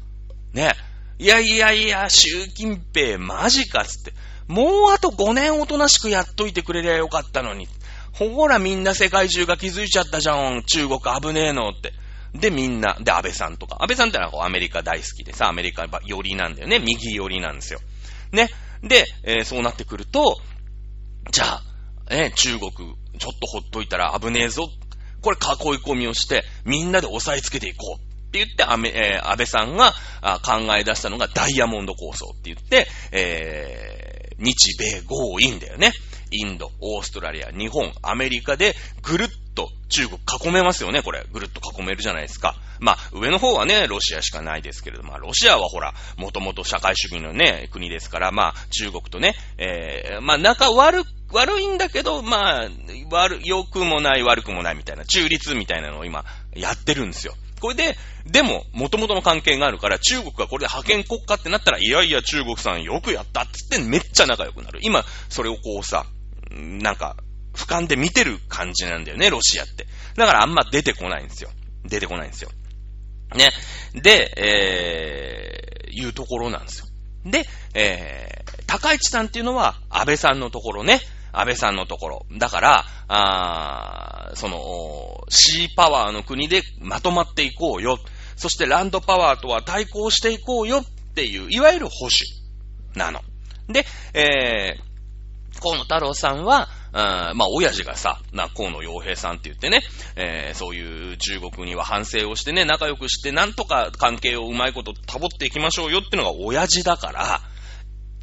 ね。いやいやいや、習近平マジかっつって。もうあと5年おとなしくやっといてくれりゃよかったのに。ほらみんな世界中が気づいちゃったじゃん。中国危ねえのって。で、みんな、で、安倍さんとか。安倍さんってのはアメリカ大好きでさ、アメリカ寄りなんだよね。右寄りなんですよ。ね。で、えー、そうなってくると、じゃあ、え中国、ちょっとほっといたら危ねえぞ。これ囲い込みをして、みんなで押さえつけていこう。って言って、安倍,、えー、安倍さんが考え出したのがダイヤモンド構想って言って、えー、日米豪印だよね。インド、オーストラリア、日本、アメリカでぐるっと中国囲めますよね、これ。ぐるっと囲めるじゃないですか。まあ、上の方はね、ロシアしかないですけれども、まあ、ロシアはほら、もともと社会主義のね、国ですから、まあ、中国とね、えー、まあ、仲悪、悪いんだけど、まあ、悪、良くもない、悪くもないみたいな、中立みたいなのを今、やってるんですよ。これで、でも、元々の関係があるから、中国がこれで覇権国家ってなったら、いやいや、中国さんよくやったっつってめっちゃ仲良くなる。今、それをこうさ、なんか、俯瞰で見てる感じなんだよね、ロシアって。だからあんま出てこないんですよ。出てこないんですよ。ね。で、えー、いうところなんですよ。で、えー、高市さんっていうのは安倍さんのところね。安倍さんのところ。だから、あーその、シーパワーの国でまとまっていこうよ。そしてランドパワーとは対抗していこうよっていう、いわゆる保守なの。で、えー、河野太郎さんは、まあ、親父がさ、な、河野洋平さんって言ってね、えー、そういう中国には反省をしてね、仲良くして、なんとか関係をうまいこと保っていきましょうよっていうのが親父だから、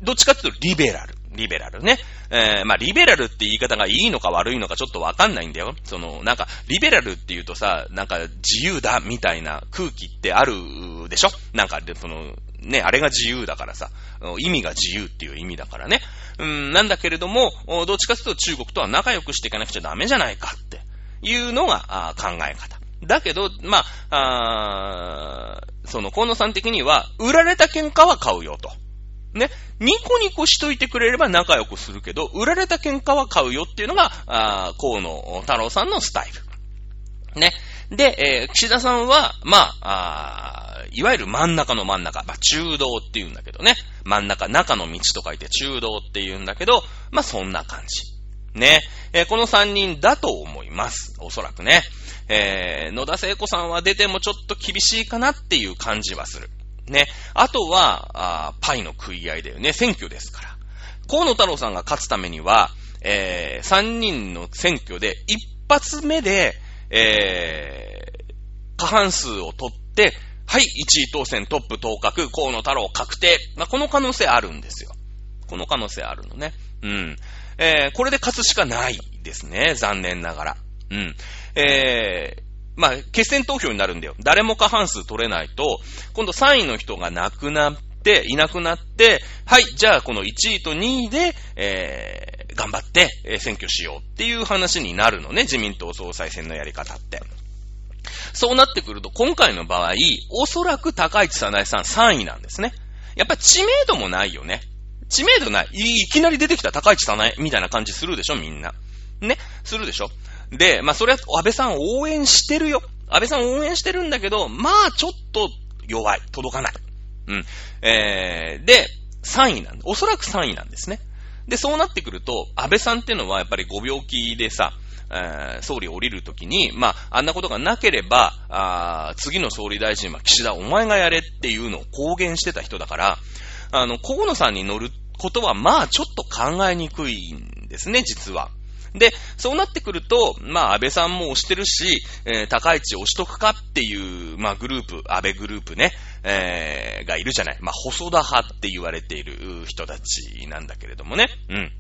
どっちかっていうとリベラル。リベラルね。えー、まあ、リベラルって言い方がいいのか悪いのかちょっとわかんないんだよ。その、なんか、リベラルって言うとさ、なんか自由だみたいな空気ってあるでしょ？なんか、その、ね、あれが自由だからさ、意味が自由っていう意味だからね。うん、なんだけれども、どっちかというと中国とは仲良くしていかなくちゃダメじゃないかっていうのが考え方。だけど、まあ、あその河野さん的には、売られた喧嘩は買うよと。ね。ニコニコしといてくれれば仲良くするけど、売られた喧嘩は買うよっていうのが、あ河野太郎さんのスタイル。ね。で、えー、岸田さんは、まあ、あいわゆる真ん中の真ん中、まあ、中道って言うんだけどね。真ん中、中の道と書いて中道って言うんだけど、まあ、そんな感じ。ね。えー、この3人だと思います。おそらくね。えー、野田聖子さんは出てもちょっと厳しいかなっていう感じはする。ね。あとは、あパイの食い合いだよね。選挙ですから。河野太郎さんが勝つためには、えー、3人の選挙で一発目で、えー、過半数を取って、はい、1位当選トップ当確、河野太郎確定。まあ、この可能性あるんですよ。この可能性あるのね。うん。えー、これで勝つしかないですね。残念ながら。うん。えー、まあ、決選投票になるんだよ。誰も過半数取れないと、今度3位の人が亡くなって、いなくなって、はい、じゃあこの1位と2位で、え、頑張って、え、選挙しようっていう話になるのね、自民党総裁選のやり方って。そうなってくると、今回の場合、おそらく高市早苗さん3位なんですね。やっぱ知名度もないよね。知名度ない。いきなり出てきた高市早苗みたいな感じするでしょ、みんな。ねするでしょで、まあ、それは安倍さん応援してるよ。安倍さん応援してるんだけど、まあ、ちょっと弱い。届かない。うん。えー、で、3位なんおそらく3位なんですね。で、そうなってくると、安倍さんっていうのはやっぱりご病気でさ、えー、総理降りるときに、まあ、あんなことがなければ、あ次の総理大臣は岸田、お前がやれっていうのを公言してた人だから、あの、河野さんに乗ることは、まあ、ちょっと考えにくいんですね、実は。で、そうなってくると、まあ、安倍さんも押してるし、えー、高市押しとくかっていう、まあ、グループ、安倍グループね、えー、がいるじゃない。まあ、細田派って言われている人たちなんだけれどもね。うん。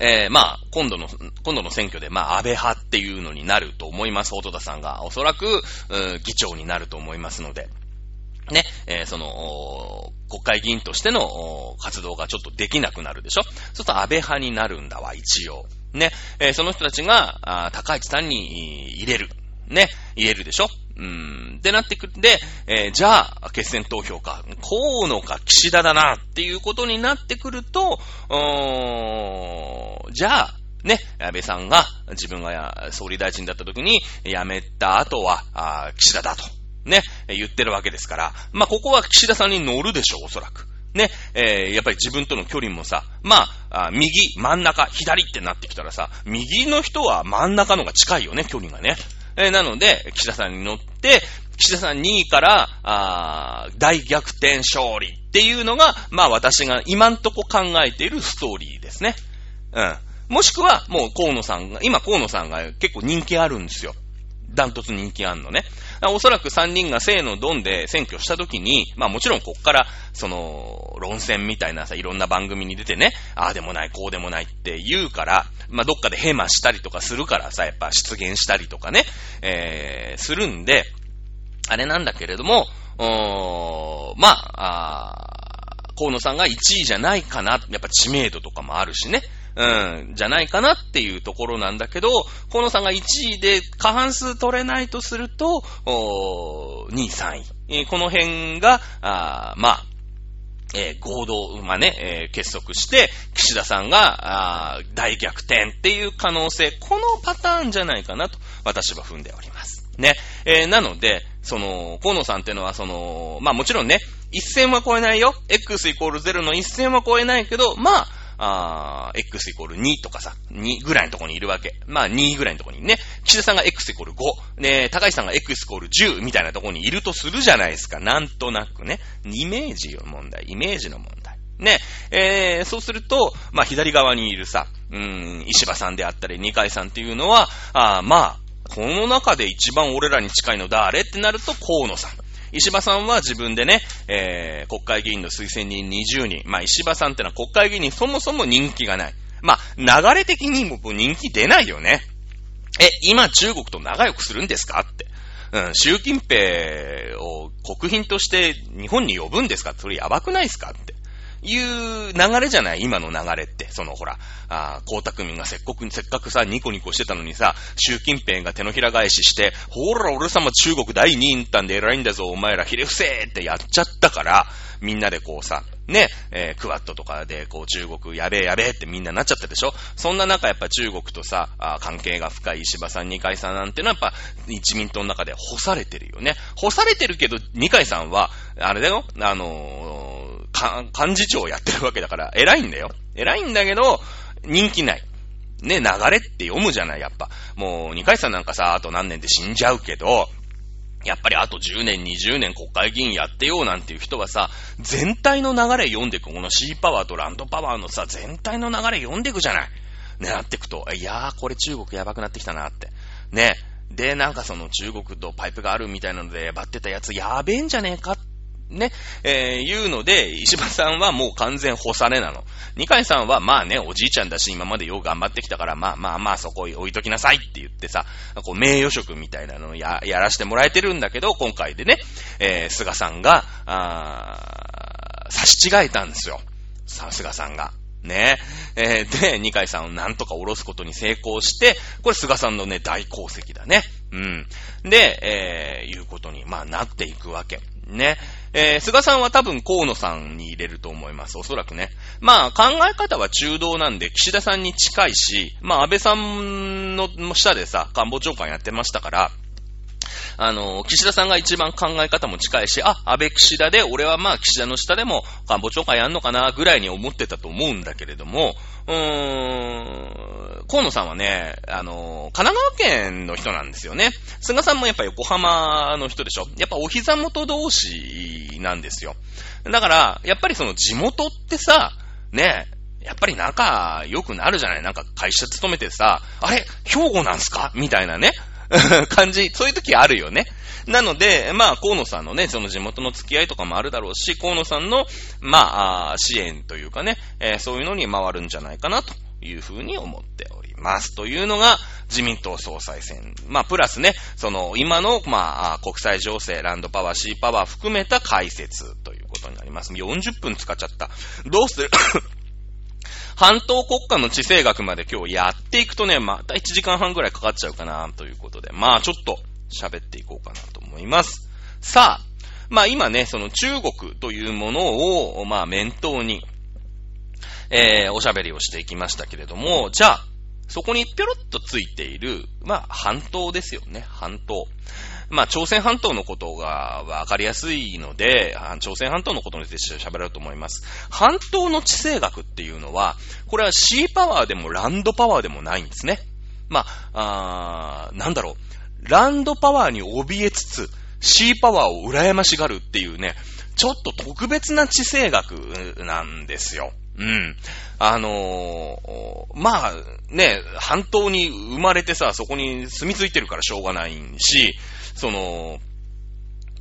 えー、まあ、今度の、今度の選挙で、まあ、安倍派っていうのになると思います。細田さんがおそらく、議長になると思いますので。ね、えー、その、国会議員としての活動がちょっとできなくなるでしょそうすると安倍派になるんだわ、一応。ね、えー、その人たちが、高市さんに入れる。ね、入れるでしょ？うん、ってなってくるんで、えー、じゃあ、決選投票か、河野か岸田だな、っていうことになってくると、じゃあ、ね、安倍さんが自分が総理大臣だった時に辞めた後は、あ岸田だと、ね、言ってるわけですから、まあ、ここは岸田さんに乗るでしょう、おそらく。ね、えー、やっぱり自分との距離もさ、まあ、右、真ん中、左ってなってきたらさ、右の人は真ん中のが近いよね、距離がね。えー、なので、岸田さんに乗って、岸田さん2位から、あ大逆転勝利っていうのが、まあ私が今んとこ考えているストーリーですね。うん。もしくは、もう河野さんが、今河野さんが結構人気あるんですよ。ダントツ人気あんのね。おそらく3人がせーのドンで選挙したときに、まあもちろんこっから、その、論戦みたいなさ、いろんな番組に出てね、ああでもない、こうでもないって言うから、まあどっかでヘマしたりとかするからさ、やっぱ出現したりとかね、えー、するんで、あれなんだけれども、おまあ、あ河野さんが1位じゃないかな。やっぱ知名度とかもあるしね。うん、じゃないかなっていうところなんだけど、河野さんが1位で過半数取れないとすると、2位、3位。この辺が、あまあ、えー、合同、まあね、えー、結束して、岸田さんが、あ大逆転っていう可能性、このパターンじゃないかなと、私は踏んでおります。ね。えー、なので、その、河野さんっていうのは、その、まあもちろんね、一線は超えないよ。x イコール0の一線は超えないけど、まあ、あ x イコール2とかさ、2ぐらいのとこにいるわけ。まあ2ぐらいのとこにね、岸田さんが x イコール5、ね、高橋さんが x イコール10みたいなとこにいるとするじゃないですか。なんとなくね。イメージの問題、イメージの問題。ね、えー、そうすると、まあ左側にいるさ、うん、石破さんであったり、二階さんっていうのは、あまあ、この中で一番俺らに近いの誰ってなると河野さん。石破さんは自分でね、えー、国会議員の推薦人20人。まあ、石破さんってのは国会議員にそもそも人気がない。まあ、流れ的にも人気出ないよね。え、今中国と仲良くするんですかって。うん、習近平を国賓として日本に呼ぶんですかそれやばくないですかって。いう流れじゃない？今の流れって。そのほら、あ江沢民がせっかく、せっかくさ、ニコニコしてたのにさ、習近平が手のひら返しして、ほら、俺様中国第2位んで偉いんだぞ、お前らひれ伏せってやっちゃったから、みんなでこうさ、ね、えー、クワッドとかで、こう、中国やべえやべえってみんななっちゃったでしょ？そんな中、やっぱ中国とさ、あ関係が深い石破さん、二階さんなんてのは、やっぱ、自民党の中で干されてるよね。干されてるけど、二階さんは、あれだよ、あのー、幹事長をやってるわけだから、偉いんだよ。偉いんだけど、人気ない。ね、流れって読むじゃない、やっぱ。もう、二階さんなんかさ、あと何年で死んじゃうけど、やっぱりあと10年、20年国会議員やってようなんていう人はさ、全体の流れ読んでいく。このシーパワーとランドパワーのさ、全体の流れ読んでいくじゃない。ね、なっていくと、いやー、これ中国やばくなってきたなって。ね。で、なんかその中国とパイプがあるみたいなので、バってたやつやべえんじゃねえかっね、えー、言うので、石破さんはもう完全干されなの。二階さんは、まあね、おじいちゃんだし、今までよう頑張ってきたから、まあまあまあ、そこ置いときなさいって言ってさ、こう、名誉職みたいなのをや、やらしてもらえてるんだけど、今回でね、えー、菅さんが、あ差し違えたんですよ。さ、菅さんが。ね。えー、で、二階さんをなんとか下ろすことに成功して、これ菅さんのね、大功績だね。うん。で、えー、いうことに、まあ、なっていくわけ。ね。えー、菅さんは多分河野さんに入れると思います。おそらくね。まあ、考え方は中道なんで、岸田さんに近いし、まあ、安倍さんの下でさ、官房長官やってましたから、あの、岸田さんが一番考え方も近いし、あ、安倍岸田で、俺はまあ岸田の下でも官房長官やんのかな、ぐらいに思ってたと思うんだけれども、うーん、河野さんはね、あの、神奈川県の人なんですよね。菅さんもやっぱ横浜の人でしょ。やっぱお膝元同士なんですよ。だから、やっぱりその地元ってさ、ね、やっぱり仲良くなるじゃないなんか会社勤めてさ、あれ？兵庫なんすか？みたいなね。[laughs] 感じ、そういう時あるよね。なので、まあ、河野さんのね、その地元の付き合いとかもあるだろうし、河野さんの、まあ、支援というかね、えー、そういうのに回るんじゃないかなというふうに思っております。というのが、自民党総裁選。まあ、プラスね、その、今の、まあ、国際情勢、ランドパワー、シーパワー含めた解説ということになります。40分使っちゃった。どうする？[coughs] 半島国家の地政学まで今日やっていくとね、また1時間半ぐらいかかっちゃうかな、ということで、まあちょっと喋っていこうかなと思います。さあ、まあ今ね、その中国というものを、まあ面頭に、えー、おしゃべりをしていきましたけれども、じゃあ、そこにぴょろっとついている、まあ半島ですよね、半島。まあ、朝鮮半島のことがわかりやすいので、朝鮮半島のことについて喋ろうと思います。半島の地政学っていうのは、これはシーパワーでもランドパワーでもないんですね。まあ、あなんだろう。ランドパワーに怯えつつ、シーパワーを羨ましがるっていうね、ちょっと特別な地政学なんですよ。うん。あのー、まあ、ね、半島に生まれてさ、そこに住み着いてるからしょうがないし、その、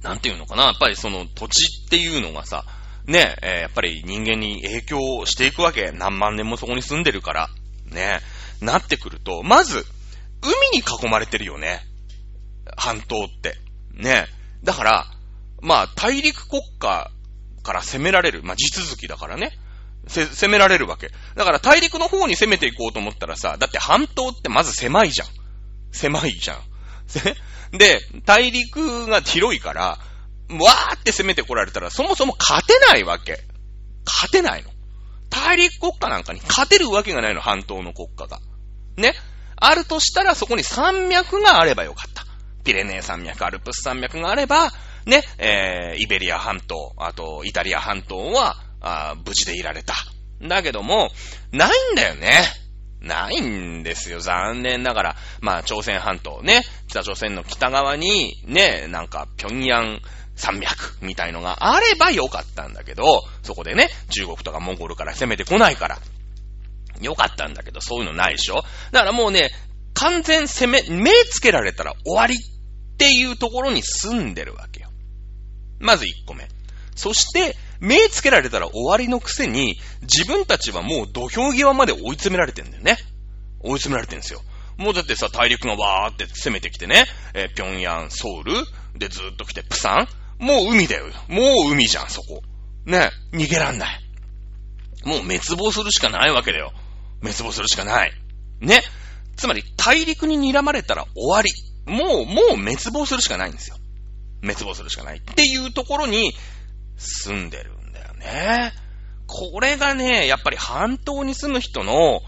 なんていうのかな、やっぱりその土地っていうのがさ、ね、えー、やっぱり人間に影響していくわけ。何万年もそこに住んでるから、ね、なってくると、まず、海に囲まれてるよね。半島って。ね。だから、まあ、大陸国家から攻められる。まあ、地続きだからね。せ攻められるわけ。だから大陸の方に攻めていこうと思ったらさ、だって半島ってまず狭いじゃん。狭いじゃん。[laughs] で、大陸が広いから、わーって攻めてこられたら、そもそも勝てないわけ。勝てないの。大陸国家なんかに勝てるわけがないの、半島の国家が。ね。あるとしたら、そこに山脈があればよかった。ピレネー山脈、アルプス山脈があれば、ね、えー、イベリア半島、あと、イタリア半島は、あ無事でいられた。だけども、ないんだよね。ないんですよ、残念ながら。まあ、朝鮮半島ね、北朝鮮の北側に、ね、なんか、平壌山脈みたいのがあればよかったんだけど、そこでね、中国とかモンゴルから攻めてこないから。よかったんだけど、そういうのないでしょだからもうね、完全攻め、目つけられたら終わりっていうところに住んでるわけよ。まず1個目。そして、目つけられたら終わりのくせに、自分たちはもう土俵際まで追い詰められてんだよね。追い詰められてんですよ。もうだってさ、大陸がわーって攻めてきてね、えー、平壌、ソウル、でずーっと来て、プサンもう海だよ。もう海じゃん、そこ。ね、逃げらんない。もう滅亡するしかないわけだよ。滅亡するしかない。ね。つまり、大陸に睨まれたら終わり。もう、もう滅亡するしかないんですよ。滅亡するしかない。っていうところに住んでるんだよね。これがね、やっぱり半島に住む人の、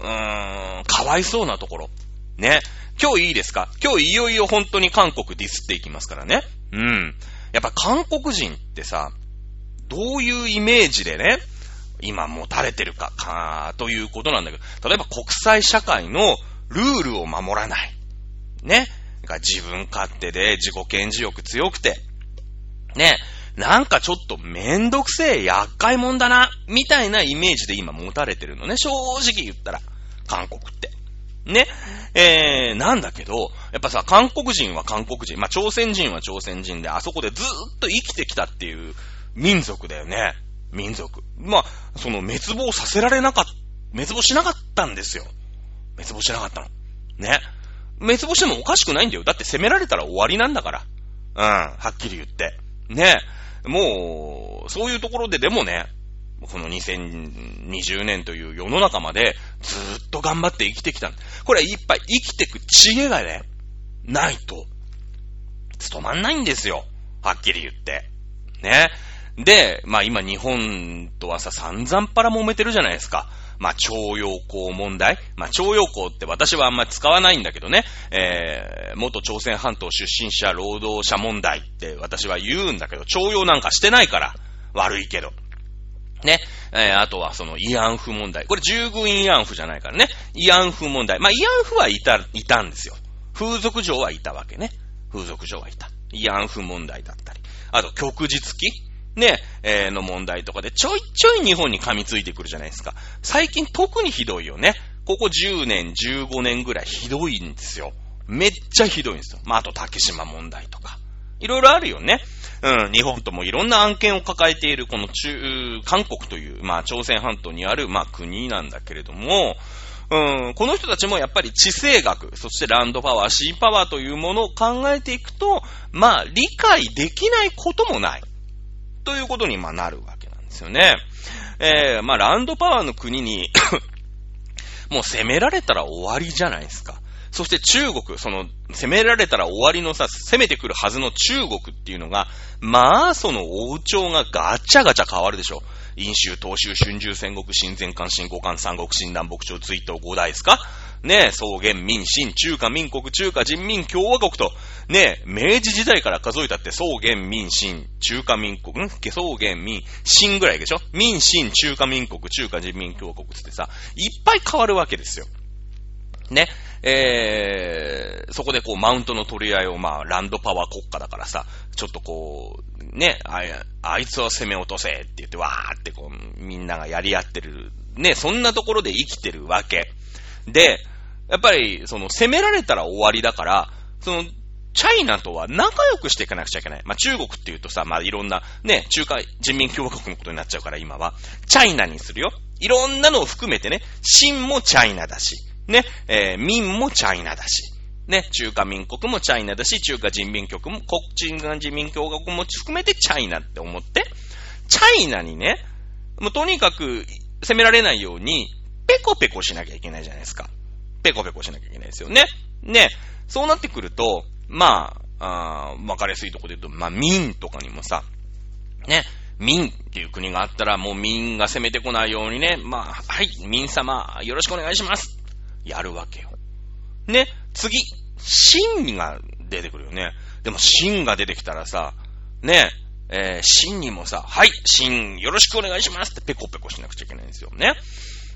うーん、かわいそうなところ。ね。今日いいですか？今日いよいよ本当に韓国ディスっていきますからね。うん。やっぱ韓国人ってさ、どういうイメージでね、今持たれてるか、かー、ということなんだけど、例えば国際社会のルールを守らない。ね。自分勝手で自己顕示欲強くて、ね。なんかちょっとめんどくせえ厄介もんだな、みたいなイメージで今持たれてるのね。正直言ったら。韓国って。ね。えー、なんだけど、やっぱさ、韓国人は韓国人、まあ、朝鮮人は朝鮮人で、あそこでずーっと生きてきたっていう民族だよね。民族。まあ、その滅亡させられなかった、滅亡しなかったんですよ。滅亡しなかったの。ね。滅亡してもおかしくないんだよ。だって攻められたら終わりなんだから。うん、はっきり言って。ね。もう、そういうところででもね、この2020年という世の中までずっと頑張って生きてきた。これはいっぱい生きてく知恵がね、ないと、務まんないんですよ。はっきり言って。ね。で、まあ今日本とはさ、散々パラ揉めてるじゃないですか。まあ、徴用工問題。まあ、徴用工って私はあんまり使わないんだけどね。えー、元朝鮮半島出身者労働者問題って私は言うんだけど、徴用なんかしてないから。悪いけど。ね。えー、あとはその慰安婦問題。これ従軍慰安婦じゃないからね。慰安婦問題。まあ、慰安婦はいた、いたんですよ。風俗嬢はいたわけね。風俗嬢はいた。慰安婦問題だったり。あと、旭日記ね、えー、の問題とかでちょいちょい日本に噛みついてくるじゃないですか。最近特にひどいよね。ここ10年、15年ぐらいひどいんですよ。めっちゃひどいんですよ。まあ、あと竹島問題とか。いろいろあるよね。うん、日本ともいろんな案件を抱えているこの中、韓国という、まあ、朝鮮半島にある、まあ、国なんだけれども、うん、この人たちもやっぱり地政学、そしてランドパワー、シーパワーというものを考えていくと、まあ、理解できないこともない。ということに、まあ、なるわけなんですよね。えー、まあ、ランドパワーの国に [coughs] もう攻められたら終わりじゃないですか。そして中国、その、攻められたら終わりのさ、攻めてくるはずの中国っていうのが、まあ、その王朝がガチャガチャ変わるでしょ。陰州、東州、春秋、戦国、新前漢、新古漢、三国、新南北朝、追悼、五代ですか？ねえ、草原民、新、中華民国、中華人民共和国と、ねえ、明治時代から数えたって草原民、新、中華民国、ん？草原民、新ぐらいでしょ？民、新、中華民国、中華人民共和国つってさ、いっぱい変わるわけですよ。ね。えー、そこでこう、マウントの取り合いを、まあ、ランドパワー国家だからさ、ちょっとこう、ね、ああいつを攻め落とせって言って、わーってこう、みんながやり合ってる。ね、そんなところで生きてるわけ。で、やっぱり、その、攻められたら終わりだから、その、チャイナとは仲良くしていかなくちゃいけない。まあ、中国って言うとさ、まあ、いろんな、ね、中華人民共和国のことになっちゃうから今は、チャイナにするよ。いろんなのを含めてね、秦もチャイナだし、ね、えー、民もチャイナだし、ね、中華民国もチャイナだし、中華人民局も、国中人民共和国も含めてチャイナって思って、チャイナにね、もうとにかく攻められないように、ペコペコしなきゃいけないじゃないですか。ペコペコしなきゃいけないですよね。ね、そうなってくると、まあ、あわかりやすいところで言うと、まあ、民とかにもさ、ね、民っていう国があったら、もう民が攻めてこないようにね、まあ、はい、民様、よろしくお願いします。やるわけよ。ね、次、真が出てくるよね。でも真が出てきたらさ、ね、えー、秦にもさ、はい、秦よろしくお願いしますってペコペコしなくちゃいけないんですよね。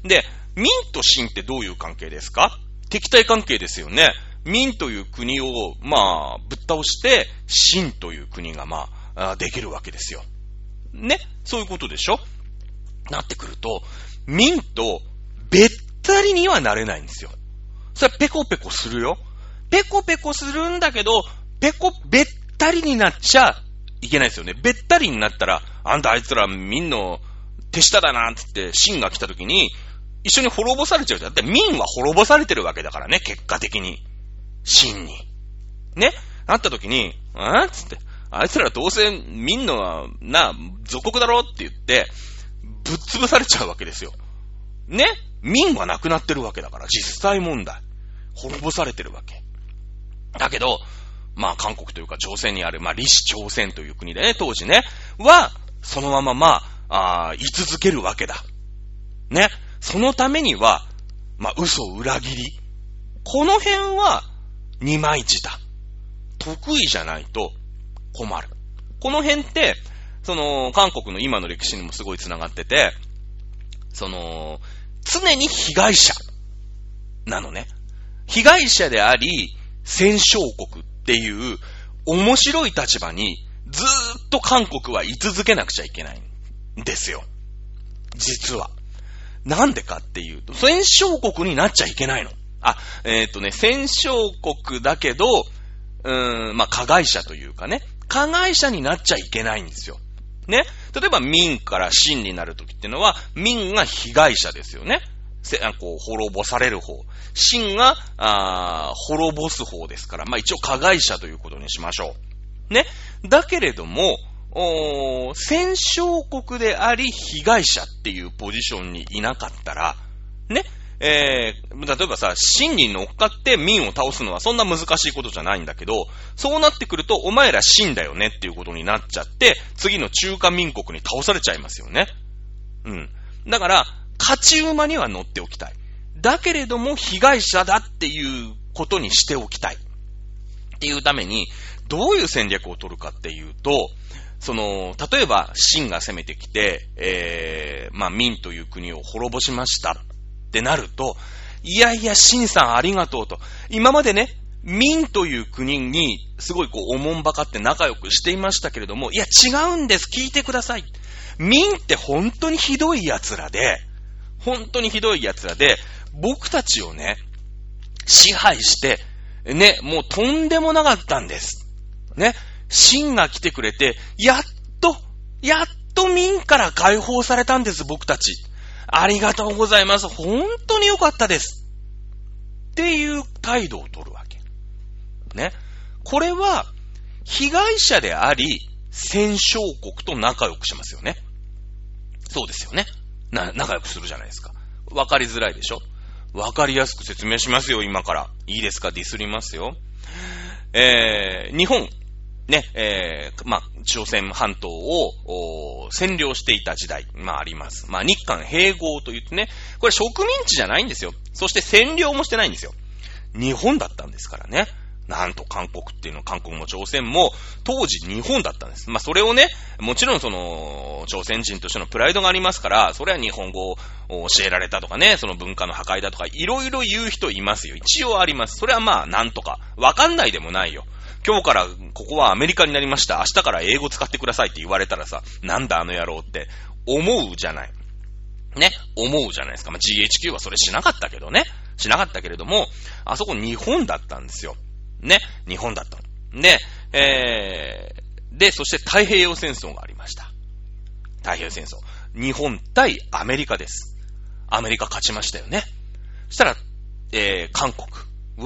で、民と秦ってどういう関係ですか？敵対関係ですよね。民という国を、まあ、ぶっ倒して、秦という国が、まあ、できるわけですよ。ねそういうことでしょ？なってくると、民とべったりにはなれないんですよ。それはペコペコするよ。ペコペコするんだけど、ペコ、べったりになっちゃいけないですよね。べったりになったら、あんたあいつら民の手下だなって言って、秦が来た時に、一緒に滅ぼされちゃうじゃん。だって民は滅ぼされてるわけだからね、結果的に。秦に。ね？なった時に、あつって、あいつらどうせ民のはな、属国だろって言って、ぶっ潰されちゃうわけですよ。ね？民はなくなってるわけだから、実際問題。滅ぼされてるわけ。だけど、まあ韓国というか朝鮮にある、まあ李氏朝鮮という国でね、当時ね、は、そのまままあ、ああ居続けるわけだ。ね。そのためには、まあ嘘裏切り。この辺は、二枚舌。得意じゃないと困る。この辺って、その、韓国の今の歴史にもすごい繋がってて、その、常に被害者なのね。被害者であり、戦勝国っていう面白い立場にずーっと韓国は居続けなくちゃいけないんですよ。実は。なんでかっていうと、戦勝国になっちゃいけないの。あ、えっ、ー、とね、戦勝国だけど、うーん、まあ、加害者というかね、加害者になっちゃいけないんですよ。ね。例えば民から真になるときっていうのは、民が被害者ですよね。せ、あこう、滅ぼされる方。真が、あ滅ぼす方ですから、まあ一応加害者ということにしましょう。ね。だけれども、お戦勝国であり被害者っていうポジションにいなかったら、ね。えー、例えばさ、真に乗っかって民を倒すのはそんな難しいことじゃないんだけど、そうなってくると、お前ら真だよねっていうことになっちゃって、次の中華民国に倒されちゃいますよね。うん。だから、勝ち馬には乗っておきたい。だけれども、被害者だっていうことにしておきたい。っていうために、どういう戦略を取るかっていうと、その、例えば、秦が攻めてきて、えー、まあ、民という国を滅ぼしましたってなると、いやいや、シンさんありがとうと。今までね、民という国にすごいこう、おもんばかって仲良くしていましたけれども、いや、違うんです。聞いてください。民って本当にひどい奴らで、本当にひどい奴らで、僕たちをね、支配して、ね、もうとんでもなかったんです。ね、神が来てくれて、やっと、やっと民から解放されたんです、僕たち。ありがとうございます。本当に良かったです。っていう態度を取るわけ。ね。これは、被害者であり、戦勝国と仲良くしますよね。そうですよね。な、仲良くするじゃないですか。わかりづらいでしょわかりやすく説明しますよ、今から。いいですか？ディスりますよ。えー、日本、ね、えー、まあ、朝鮮半島を、お占領していた時代、まあ、あります。まあ、日韓併合と言ってね、これ植民地じゃないんですよ。そして占領もしてないんですよ。日本だったんですからね。なんと韓国っていうの韓国も朝鮮も当時日本だったんです。まあそれをね、もちろんその朝鮮人としてのプライドがありますから、それは日本語を教えられたとかね、その文化の破壊だとかいろいろ言う人いますよ。一応あります。それはまあなんとか。わかんないでもないよ。今日からここはアメリカになりました。明日から英語使ってくださいって言われたらさ、なんだあの野郎って思うじゃない。ね、思うじゃないですか。まあ、GHQ はそれしなかったけどね。しなかったけれども、あそこ日本だったんですよ。ね、日本だったの。で、えー、で、そして太平洋戦争がありました。太平洋戦争。日本対アメリカです。アメリカ勝ちましたよね。そしたら、えー、韓国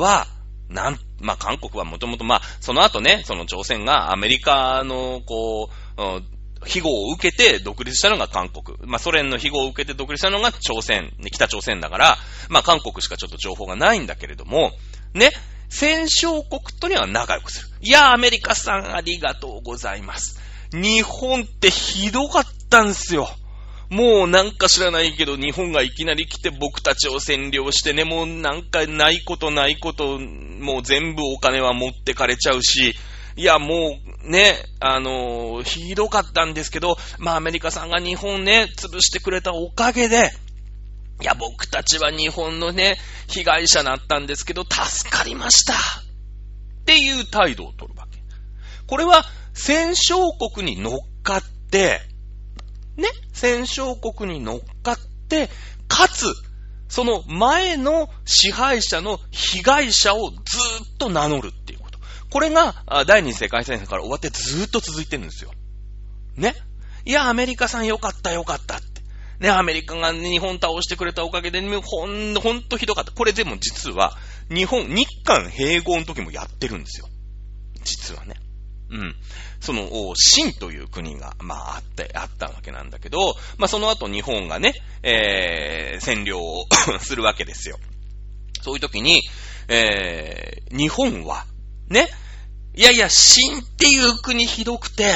は、なん、まあ、韓国はもともと、まあ、その後ね、その朝鮮がアメリカの、こう、うん庇護を受けて独立したのが韓国。まあ、ソ連の庇護を受けて独立したのが朝鮮、北朝鮮だから、まあ、韓国しかちょっと情報がないんだけれども、ね、戦勝国とには仲良くする。いや、アメリカさんありがとうございます。日本ってひどかったんすよ。もうなんか知らないけど、日本がいきなり来て僕たちを占領してね、もうなんかないことないこと、もう全部お金は持ってかれちゃうし、いやもうね、あの、ひどかったんですけど、まあアメリカさんが日本ね、潰してくれたおかげで、いや、僕たちは日本のね、被害者だったんですけど、助かりましたっていう態度を取るわけ。これは戦勝国に乗っかって、ね、戦勝国に乗っかって、かつ、その前の支配者の被害者をずっと名乗るっていうこと。これが第二次世界戦から終わってずっと続いてるんですよ。ね。いや、アメリカさんよかったよかったって。ね、アメリカが日本倒してくれたおかげで、ほん、ほんとひどかった。これでも実は、日本、日韓併合の時もやってるんですよ。実はね。うん。その、清という国が、まあ、あって、あったわけなんだけど、まあ、その後日本がね、えー、占領をするわけですよ。そういう時に、えー、日本は、ね、いやいや、清っていう国ひどくて、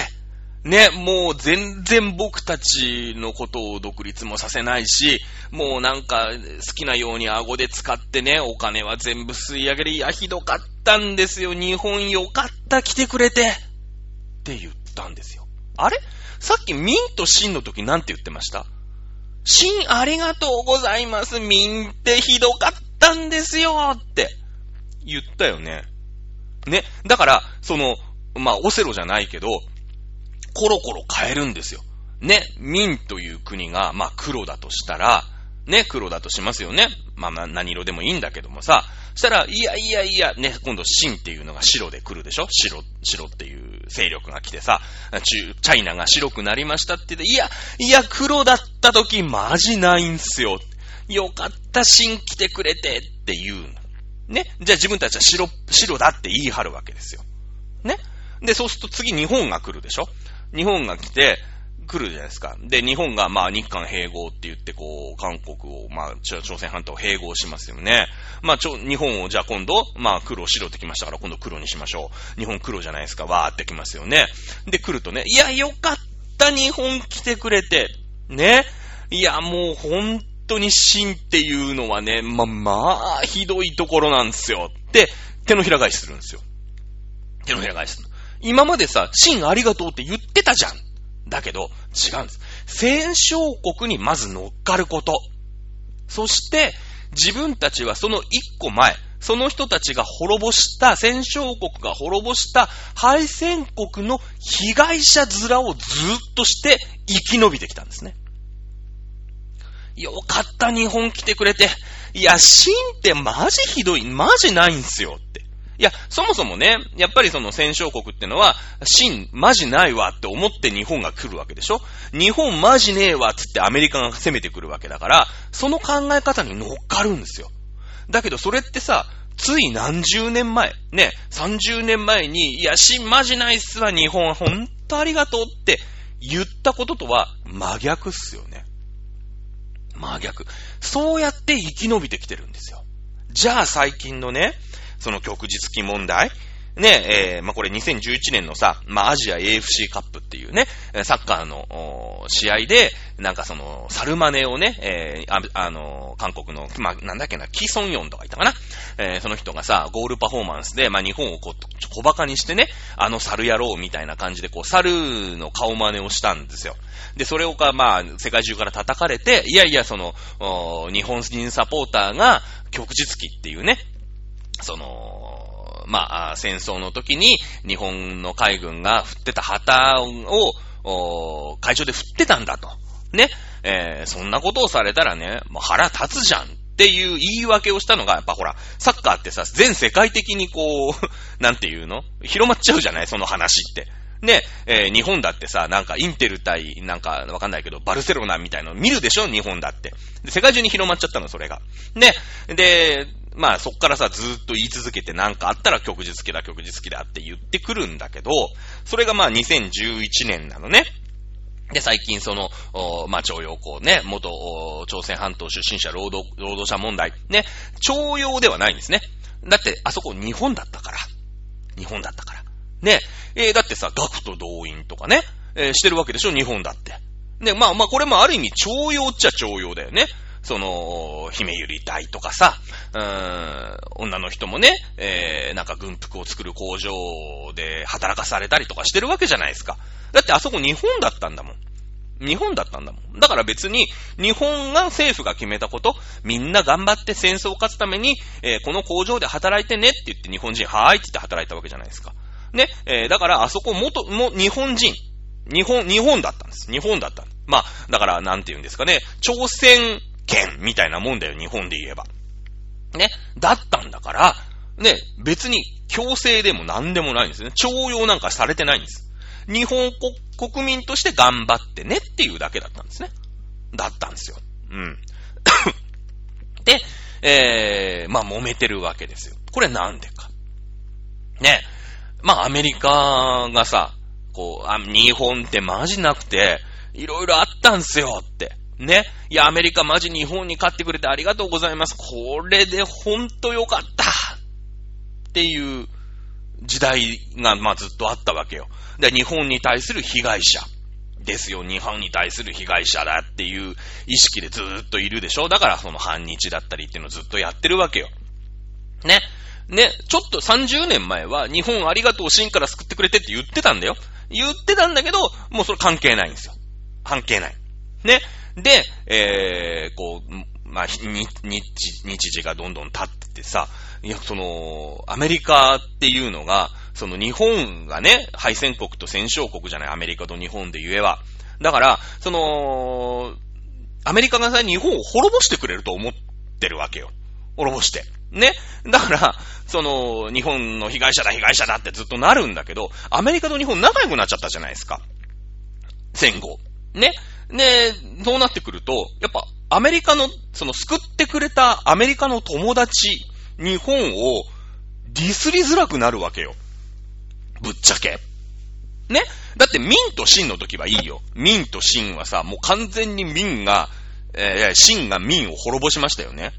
ね、もう全然僕たちのことを独立もさせないし、もうなんか好きなように顎で使ってね、お金は全部吸い上げる。いや、ひどかったんですよ。日本よかった、来てくれて。って言ったんですよ。あれ？さっき民と真の時なんて言ってました真ありがとうございます。民ってひどかったんですよって言ったよね。ね。だから、その、まあ、オセロじゃないけど、コロコロ変えるんですよ。ね、民という国が、まあ黒だとしたら、ね、黒だとしますよね。まあまあ何色でもいいんだけどもさ、したら、いやいやいや、ね、今度秦っていうのが白で来るでしょ？白、白っていう勢力が来てさ、チャイナが白くなりましたって言って、いや、いや、黒だった時マジないんすよ。よかった、秦来てくれてって言う。ね？じゃあ自分たちは白、白だって言い張るわけですよ。ね？で、そうすると次日本が来るでしょ？日本が来て、来るじゃないですか。で、日本が、まあ、日韓併合って言って、こう、韓国を、まあ、朝鮮半島併合しますよね。まあ、ちょ、日本を、じゃあ今度、まあ、黒、白ってきましたから、今度黒にしましょう。日本黒じゃないですか、わーってきますよね。で、来るとね、いや、よかった、日本来てくれて。ね。いや、もう、本当に真っていうのはね、まあ、まあ、ひどいところなんですよ。って、手のひら返しするんですよ。手のひら返しする。今までさ、真ありがとうって言ってたじゃん。だけど、違うんです。戦勝国にまず乗っかること。そして、自分たちはその一個前、その人たちが滅ぼした、戦勝国が滅ぼした敗戦国の被害者面をずっとして生き延びてきたんですね。よかった、日本来てくれて。いや、真ってマジひどい、マジないんすよって。いや、そもそもね、やっぱりその戦勝国ってのは、真、マジないわって思って日本が来るわけでしょ？日本マジねえわってってアメリカが攻めてくるわけだから、その考え方に乗っかるんですよ。だけどそれってさ、つい何十年前、ね、30年前に、いや、真マジないっすわ、日本、ほんとありがとうって言ったこととは真逆っすよね。真逆。そうやって生き延びてきてるんですよ。じゃあ最近のね、その旭日記問題？ね、えー、まあ、これ2011年のさ、まあ、アジア AFC カップっていうね、サッカーの試合で、なんかその、サルマネをね、えー、あ、あの韓国の、まあ、なんだっけな、キソンヨンとかいたかな？えー、その人がさ、ゴールパフォーマンスで、まあ、日本をこう、小馬鹿にしてね、あの猿野郎みたいな感じで、こう、猿の顔真似をしたんですよ。で、それをか、まあ、世界中から叩かれて、いやいや、その、日本人サポーターが、旭日記っていうね、その、まあ、戦争の時に日本の海軍が振ってた旗を、会場で振ってたんだと。ね。えー、そんなことをされたらね、もう腹立つじゃんっていう言い訳をしたのが、やっぱほら、サッカーってさ、全世界的にこう、[laughs] なんていうの？広まっちゃうじゃない？その話って。ね、えー、日本だってさ、なんかインテル対、なんかわかんないけど、バルセロナみたいなの見るでしょ？日本だって。世界中に広まっちゃったの、それが。ね、で、まあそっからさ、ずっと言い続けてなんかあったら曲日記だ、曲日記だって言ってくるんだけど、それがまあ2011年なのね。で、最近その、まあ、徴用工ね、元、朝鮮半島出身者労働、労働者問題。ね、徴用ではないんですね。だって、あそこ日本だったから。日本だったから。ね、えー、だってさ、学徒動員とかね、えー、してるわけでしょ、日本だって。ね、まあまあ、これもある意味徴用っちゃ徴用だよね。その、姫ゆり隊とかさ、うーん、女の人もね、えー、なんか軍服を作る工場で働かされたりとかしてるわけじゃないですか。だってあそこ日本だったんだもん。日本だったんだもん。だから別に、日本が政府が決めたこと、みんな頑張って戦争を勝つために、えー、この工場で働いてねって言って日本人、はーいって言って働いたわけじゃないですか。ね、えー、だからあそこ元、も、日本人、日本、日本だったんです。日本だった。まあ、だから、なんて言うんですかね、朝鮮圏みたいなもんだよ、日本で言えば。ね、だったんだから、ね、別に強制でも何でもないんですね。徴用なんかされてないんです。日本国民として頑張ってねっていうだけだったんですね。だったんですよ。うん。[coughs] で、えー、まあ揉めてるわけですよ。これなんでか。ね。まあアメリカがさ、こう、あ、日本ってマジなくて、いろいろあったんすよって。ね。いや、アメリカマジ日本に勝ってくれてありがとうございます。これでほんとよかったっていう時代が、まあずっとあったわけよ。で、日本に対する被害者ですよ。日本に対する被害者だっていう意識でずっといるでしょ。だからその反日だったりっていうのをずっとやってるわけよ。ね。ね、ちょっと30年前は日本ありがとう真から救ってくれてって言ってたんだよ。言ってたんだけど、もうそれ関係ないんですよ。関係ない。ね。で、えー、こう、まあ、日、日、日時がどんどん経っててさ、いや、その、アメリカっていうのが、その日本がね、敗戦国と戦勝国じゃない、アメリカと日本で言えば。だから、その、アメリカがさ、日本を滅ぼしてくれると思ってるわけよ。滅ぼして。ね。だから、その、日本の被害者だ、被害者だってずっとなるんだけど、アメリカと日本仲良くなっちゃったじゃないですか。戦後。ね。で、そうなってくると、やっぱ、アメリカの、その救ってくれたアメリカの友達、日本をディスりづらくなるわけよ。ぶっちゃけ。ねだって民と真の時はいいよ。民と真はさ、もう完全に民が、えー、真が民を滅ぼしましたよね。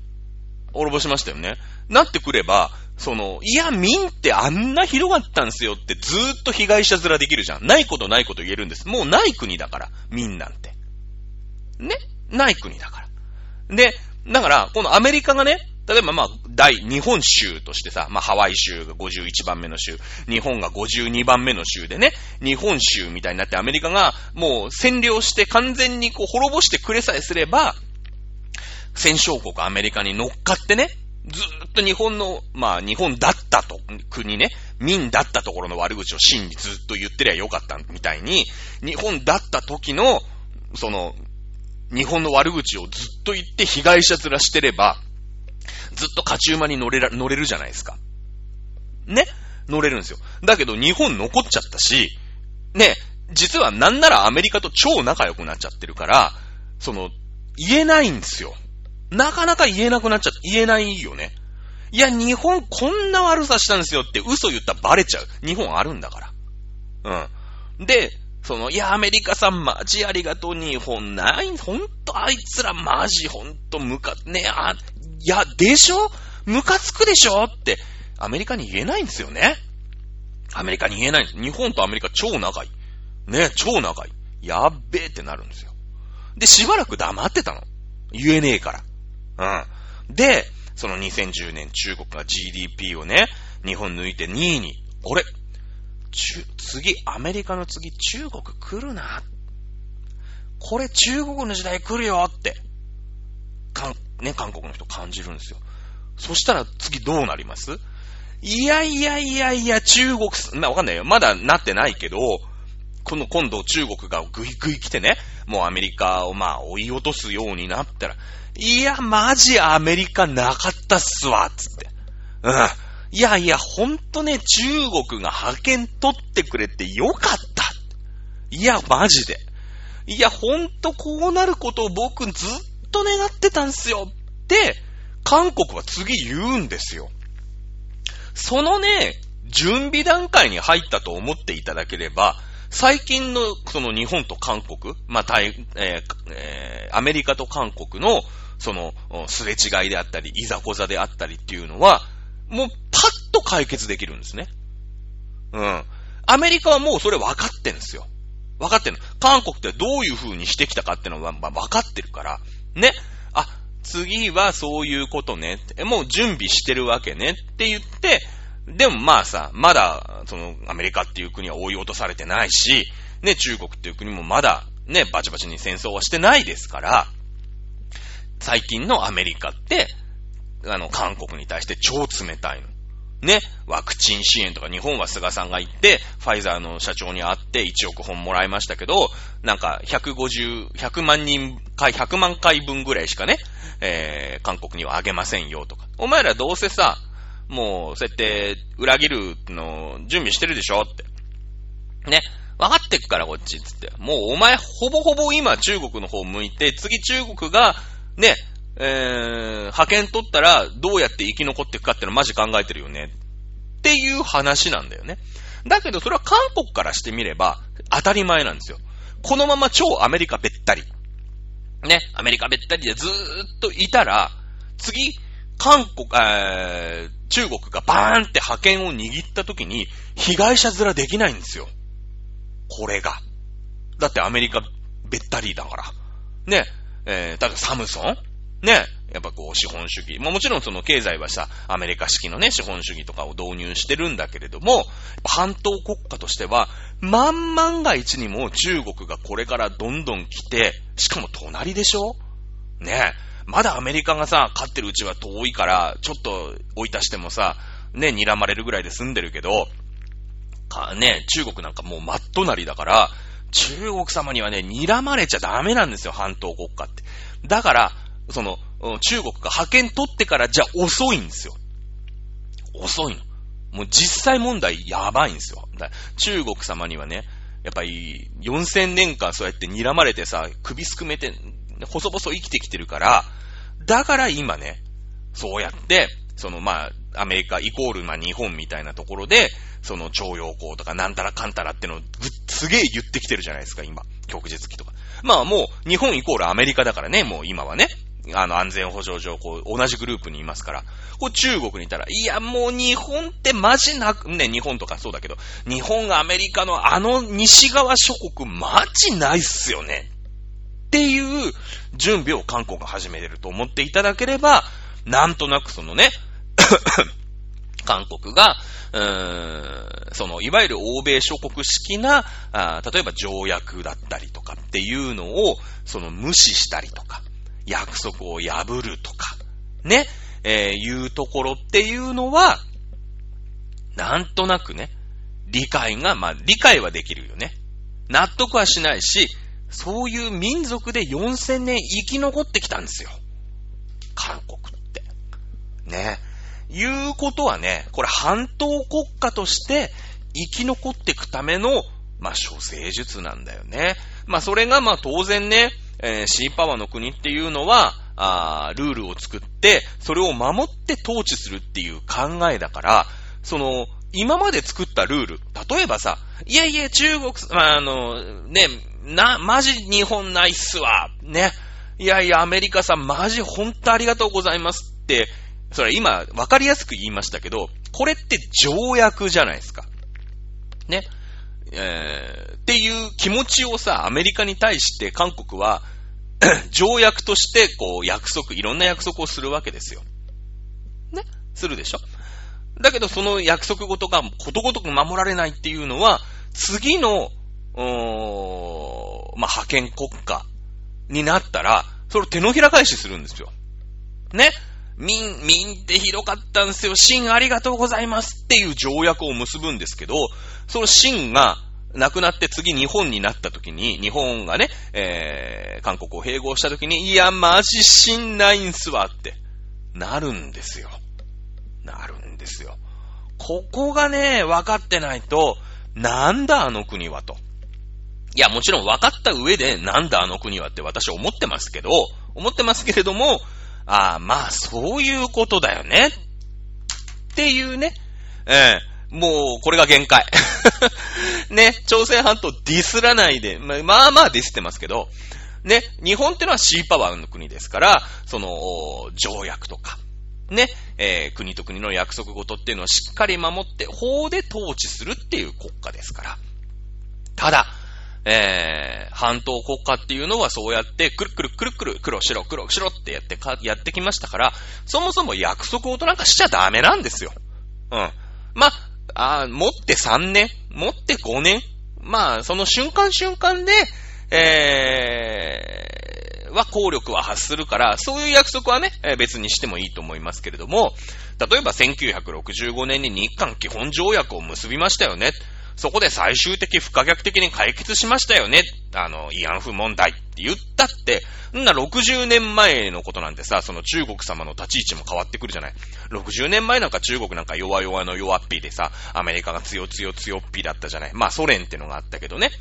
滅ぼしましたよね。なってくれば、その、いや、民ってあんな広がったんすよってずーっと被害者面できるじゃん。ないことないこと言えるんです。もうない国だから、民なんて。ね？ない国だから。で、だから、このアメリカがね、例えばまあ、大、日本州としてさ、まあハワイ州が51番目の州、日本が52番目の州でね、日本州みたいになってアメリカがもう占領して完全にこう滅ぼしてくれさえすれば、戦勝国アメリカに乗っかってね、ずーっと日本の、まあ日本だったと、国ね、民だったところの悪口を真にずっと言ってりゃよかったみたいに、日本だった時の、その、日本の悪口をずっと言って被害者面してれば、ずっと勝ち馬に乗れら、乗れるじゃないですか。ね？乗れるんですよ。だけど日本残っちゃったし、ね、実はなんならアメリカと超仲良くなっちゃってるから、その、言えないんですよ。なかなか言えなくなっちゃって、言えないよね。いや、日本こんな悪さしたんですよって嘘言ったらバレちゃう。日本あるんだから。うん。で、その、いや、アメリカさんマジありがとう、日本ない、ほんとあいつらマジほんとムカ、ね、あ、いや、でしょ？ムカつくでしょ？って、アメリカに言えないんですよね。アメリカに言えないんです。日本とアメリカ超仲いい。ね、超仲いい。やっべえってなるんですよ。で、しばらく黙ってたの。言えねえから。うん。で、その2010年中国が GDP をね、日本抜いて2位に、あれ次、アメリカの次、中国来るな。これ中国の時代来るよって、かん、ね、韓国の人感じるんですよ。そしたら次どうなります？いやいやいやいや、中国、まあわかんないよ。まだなってないけど、この今度中国がぐいぐい来てね、もうアメリカをまあ追い落とすようになったら、いや、マジアメリカなかったっすわ、つって。うん。いやいや、ほんとね、中国が派遣取ってくれてよかった。いや、マジで。いや、ほんとこうなることを僕ずっと願ってたんすよ。って、韓国は次言うんですよ。そのね、準備段階に入ったと思っていただければ、最近のその日本と韓国、まあ、えーえー、アメリカと韓国のそのすれ違いであったり、いざこざであったりっていうのは、もうパッと解決できるんですね。うん。アメリカはもうそれ分かってんですよ。分かってんの。韓国ってどういう風にしてきたかっていうのは、まあ、分かってるから。ね。あ、次はそういうことね。もう準備してるわけねって言って、でもまあさ、まだ、その、アメリカっていう国は追い落とされてないし、ね、中国っていう国もまだ、ね、バチバチに戦争はしてないですから、最近のアメリカって、あの、韓国に対して超冷たいの。ね、ワクチン支援とか日本は菅さんが行って、ファイザーの社長に会って1億本もらいましたけど、なんか150、100万人回、100万回分ぐらいしかね、えー、韓国にはあげませんよとか。お前らどうせさ、もう、そうやって裏切るの準備してるでしょって。ね。分かってっからこっちつって。もうお前ほぼほぼ今中国の方向いて、次中国が、ね、えー、派遣取ったらどうやって生き残っていくかってのマジ考えてるよね。っていう話なんだよね。だけどそれは韓国からしてみれば当たり前なんですよ。このまま超アメリカべったり。ね、アメリカべったりでずーっといたら、次、韓国、えー、中国がバーンって派遣を握った時に、被害者面できないんですよ。これが。だってアメリカべったりだから。ね、えー、だからサムソン？ね、やっぱこう資本主義。まあもちろんその経済はさ、アメリカ式のね、資本主義とかを導入してるんだけれども、半島国家としては、万万が一にも中国がこれからどんどん来て、しかも隣でしょ？ね。まだアメリカがさ、勝ってるうちは遠いから、ちょっと追い足してもさ、ね、睨まれるぐらいで済んでるけど、か、ね、中国なんかもう真っ隣だから、中国様にはね、睨まれちゃダメなんですよ、半島国家って。だから、その、中国が派遣取ってからじゃ遅いんですよ。遅いの。もう実際問題やばいんですよ。中国様にはね、やっぱり4000年間そうやって睨まれてさ、首すくめて、細々生きてきてるから、だから今ね、そうやって、そのまあ、アメリカイコールまあ日本みたいなところで、その徴用工とかなんたらかんたらってのをすげえ言ってきてるじゃないですか、今。旭日記とか。まあもう日本イコールアメリカだからね、もう今はね。あの安全保障上、こう、同じグループにいますから。こう中国にいたら、いやもう日本ってマジなく、ね、日本とかそうだけど、日本、アメリカのあの西側諸国マジないっすよね。っていう準備を韓国が始めてると思っていただければ、なんとなくそのね、[laughs] 韓国が、その、いわゆる欧米諸国式な、例えば条約だったりとかっていうのを、その無視したりとか、約束を破るとか、ね、えー、いうところっていうのは、なんとなくね、理解が、まあ、理解はできるよね。納得はしないし、そういう民族で4000年生き残ってきたんですよ。韓国って。ね。いうことはね、これ半島国家として生き残っていくための、まあ、諸生術なんだよね。まあ、それがまあ当然ね、えー、シーパワーの国っていうのは、あルールを作って、それを守って統治するっていう考えだから、その、今まで作ったルール、例えばさ、いやいや、中国、まあ、あの、ね、な、マジ日本ないっすわ、ね。いやいや、アメリカさん、マジ本当ありがとうございますって、それ今、わかりやすく言いましたけど、これって条約じゃないですか。ね。えー、っていう気持ちをさ、アメリカに対して韓国は、[clears throat] 条約として、こう、約束、いろんな約束をするわけですよ。ねするでしょ？だけど、その約束事がことごとく守られないっていうのは、次の、おまあ、派遣国家になったら、それを手のひら返しするんですよ。ね民、民ってひどかったんですよ。秦ありがとうございますっていう条約を結ぶんですけど、その秦が亡くなって次日本になった時に、日本がね、えー、韓国を併合した時に、いや、マジ秦ないんすわって、なるんですよ。なるんですよ。ここがね、分かってないと、なんだあの国はと。いや、もちろん分かった上で、なんだあの国はって私思ってますけど、思ってますけれども、ああ、まあ、そういうことだよね。っていうね。ええもう、これが限界。[laughs] ね、朝鮮半島ディスらないで、まあまあまあディスってますけど、ね、日本ってのはシーパワーの国ですから、その、条約とか、ね、えー、国と国の約束事っていうのをしっかり守って、法で統治するっていう国家ですから。ただ、えー、半島国家っていうのはそうやってくるくるくるくる黒白黒白ってやってか、やってきましたから、そもそも約束事なんかしちゃダメなんですよ。うん。まあ、あ持って3年、持って5年、まあ、その瞬間瞬間で、えー、は効力は発するから、そういう約束はね、別にしてもいいと思いますけれども、例えば1965年に日韓基本条約を結びましたよね。そこで最終的不可逆的に解決しましたよね。あの、慰安婦問題って言ったって、んな60年前のことなんてさ、その中国様の立ち位置も変わってくるじゃない。60年前なんか中国なんか弱々の弱っぴでさ、アメリカが強強強っぴだったじゃない。まあソ連ってのがあったけどね。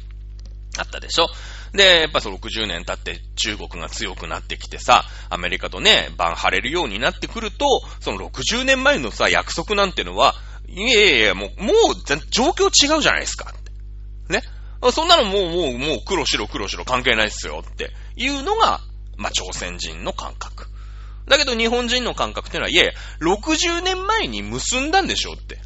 あったでしょで、やっぱその60年経って中国が強くなってきてさ、アメリカとね、番張れるようになってくると、その60年前のさ、約束なんてのは、いやいやいや、もう、もう、状況違うじゃないですか。ね。そんなのもう、もう、もう黒白黒白関係ないっすよっていうのが、まあ、朝鮮人の感覚。だけど日本人の感覚っていうのは、いやいや、60年前に結んだんでしょって。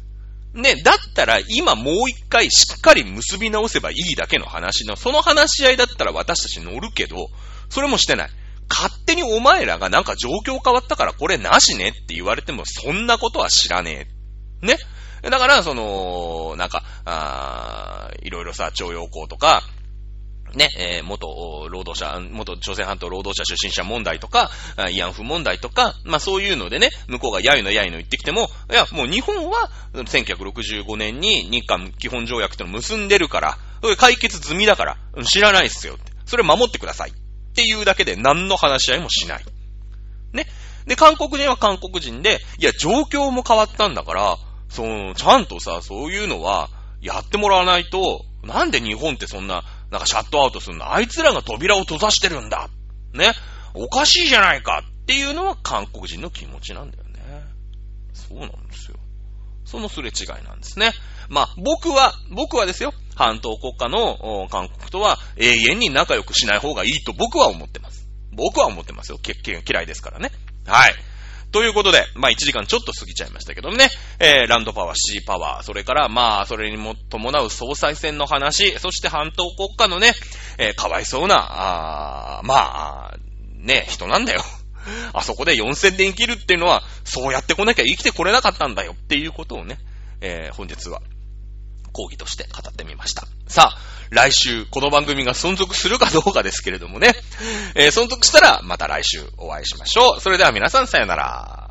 ね、だったら今もう一回しっかり結び直せばいいだけの話の、その話し合いだったら私たち乗るけど、それもしてない。勝手にお前らがなんか状況変わったからこれなしねって言われてもそんなことは知らねえ。ね。だから、その、なんか、あいろいろさ、徴用工とか、ね、えー、元労働者、元朝鮮半島労働者出身者問題とか、慰安婦問題とか、まあそういうのでね、向こうがやいのやいの言ってきても、いや、もう日本は1965年に日韓基本条約ってのを結んでるから、それ解決済みだから、知らないっすよって。それ守ってください。っていうだけで何の話し合いもしない。ね。で、韓国人は韓国人で、いや、状況も変わったんだから、その、ちゃんとさ、そういうのは、やってもらわないと、なんで日本ってそんな、なんかシャットアウトするの？あいつらが扉を閉ざしてるんだ。ね？おかしいじゃないかっていうのは韓国人の気持ちなんだよね。そうなんですよ。そのすれ違いなんですね。まあ、僕は、僕はですよ、半島国家の韓国とは永遠に仲良くしない方がいいと僕は思ってます。僕は思ってますよ。嫌いですからね。はい。ということで、まあ1時間ちょっと過ぎちゃいましたけどもね、えー、ランドパワー、シーパワー、それからまあそれにも伴う総裁選の話、そして半島国家のね、えー、かわいそうな、あまあ、ね、人なんだよ。[laughs] あそこで4000年生きるっていうのは、そうやってこなきゃ生きてこれなかったんだよっていうことをね、えー、本日は講義として語ってみました。さあ、来週、この番組が存続するかどうかですけれどもね。えー、存続したら、また来週お会いしましょう。それでは皆さんさよなら。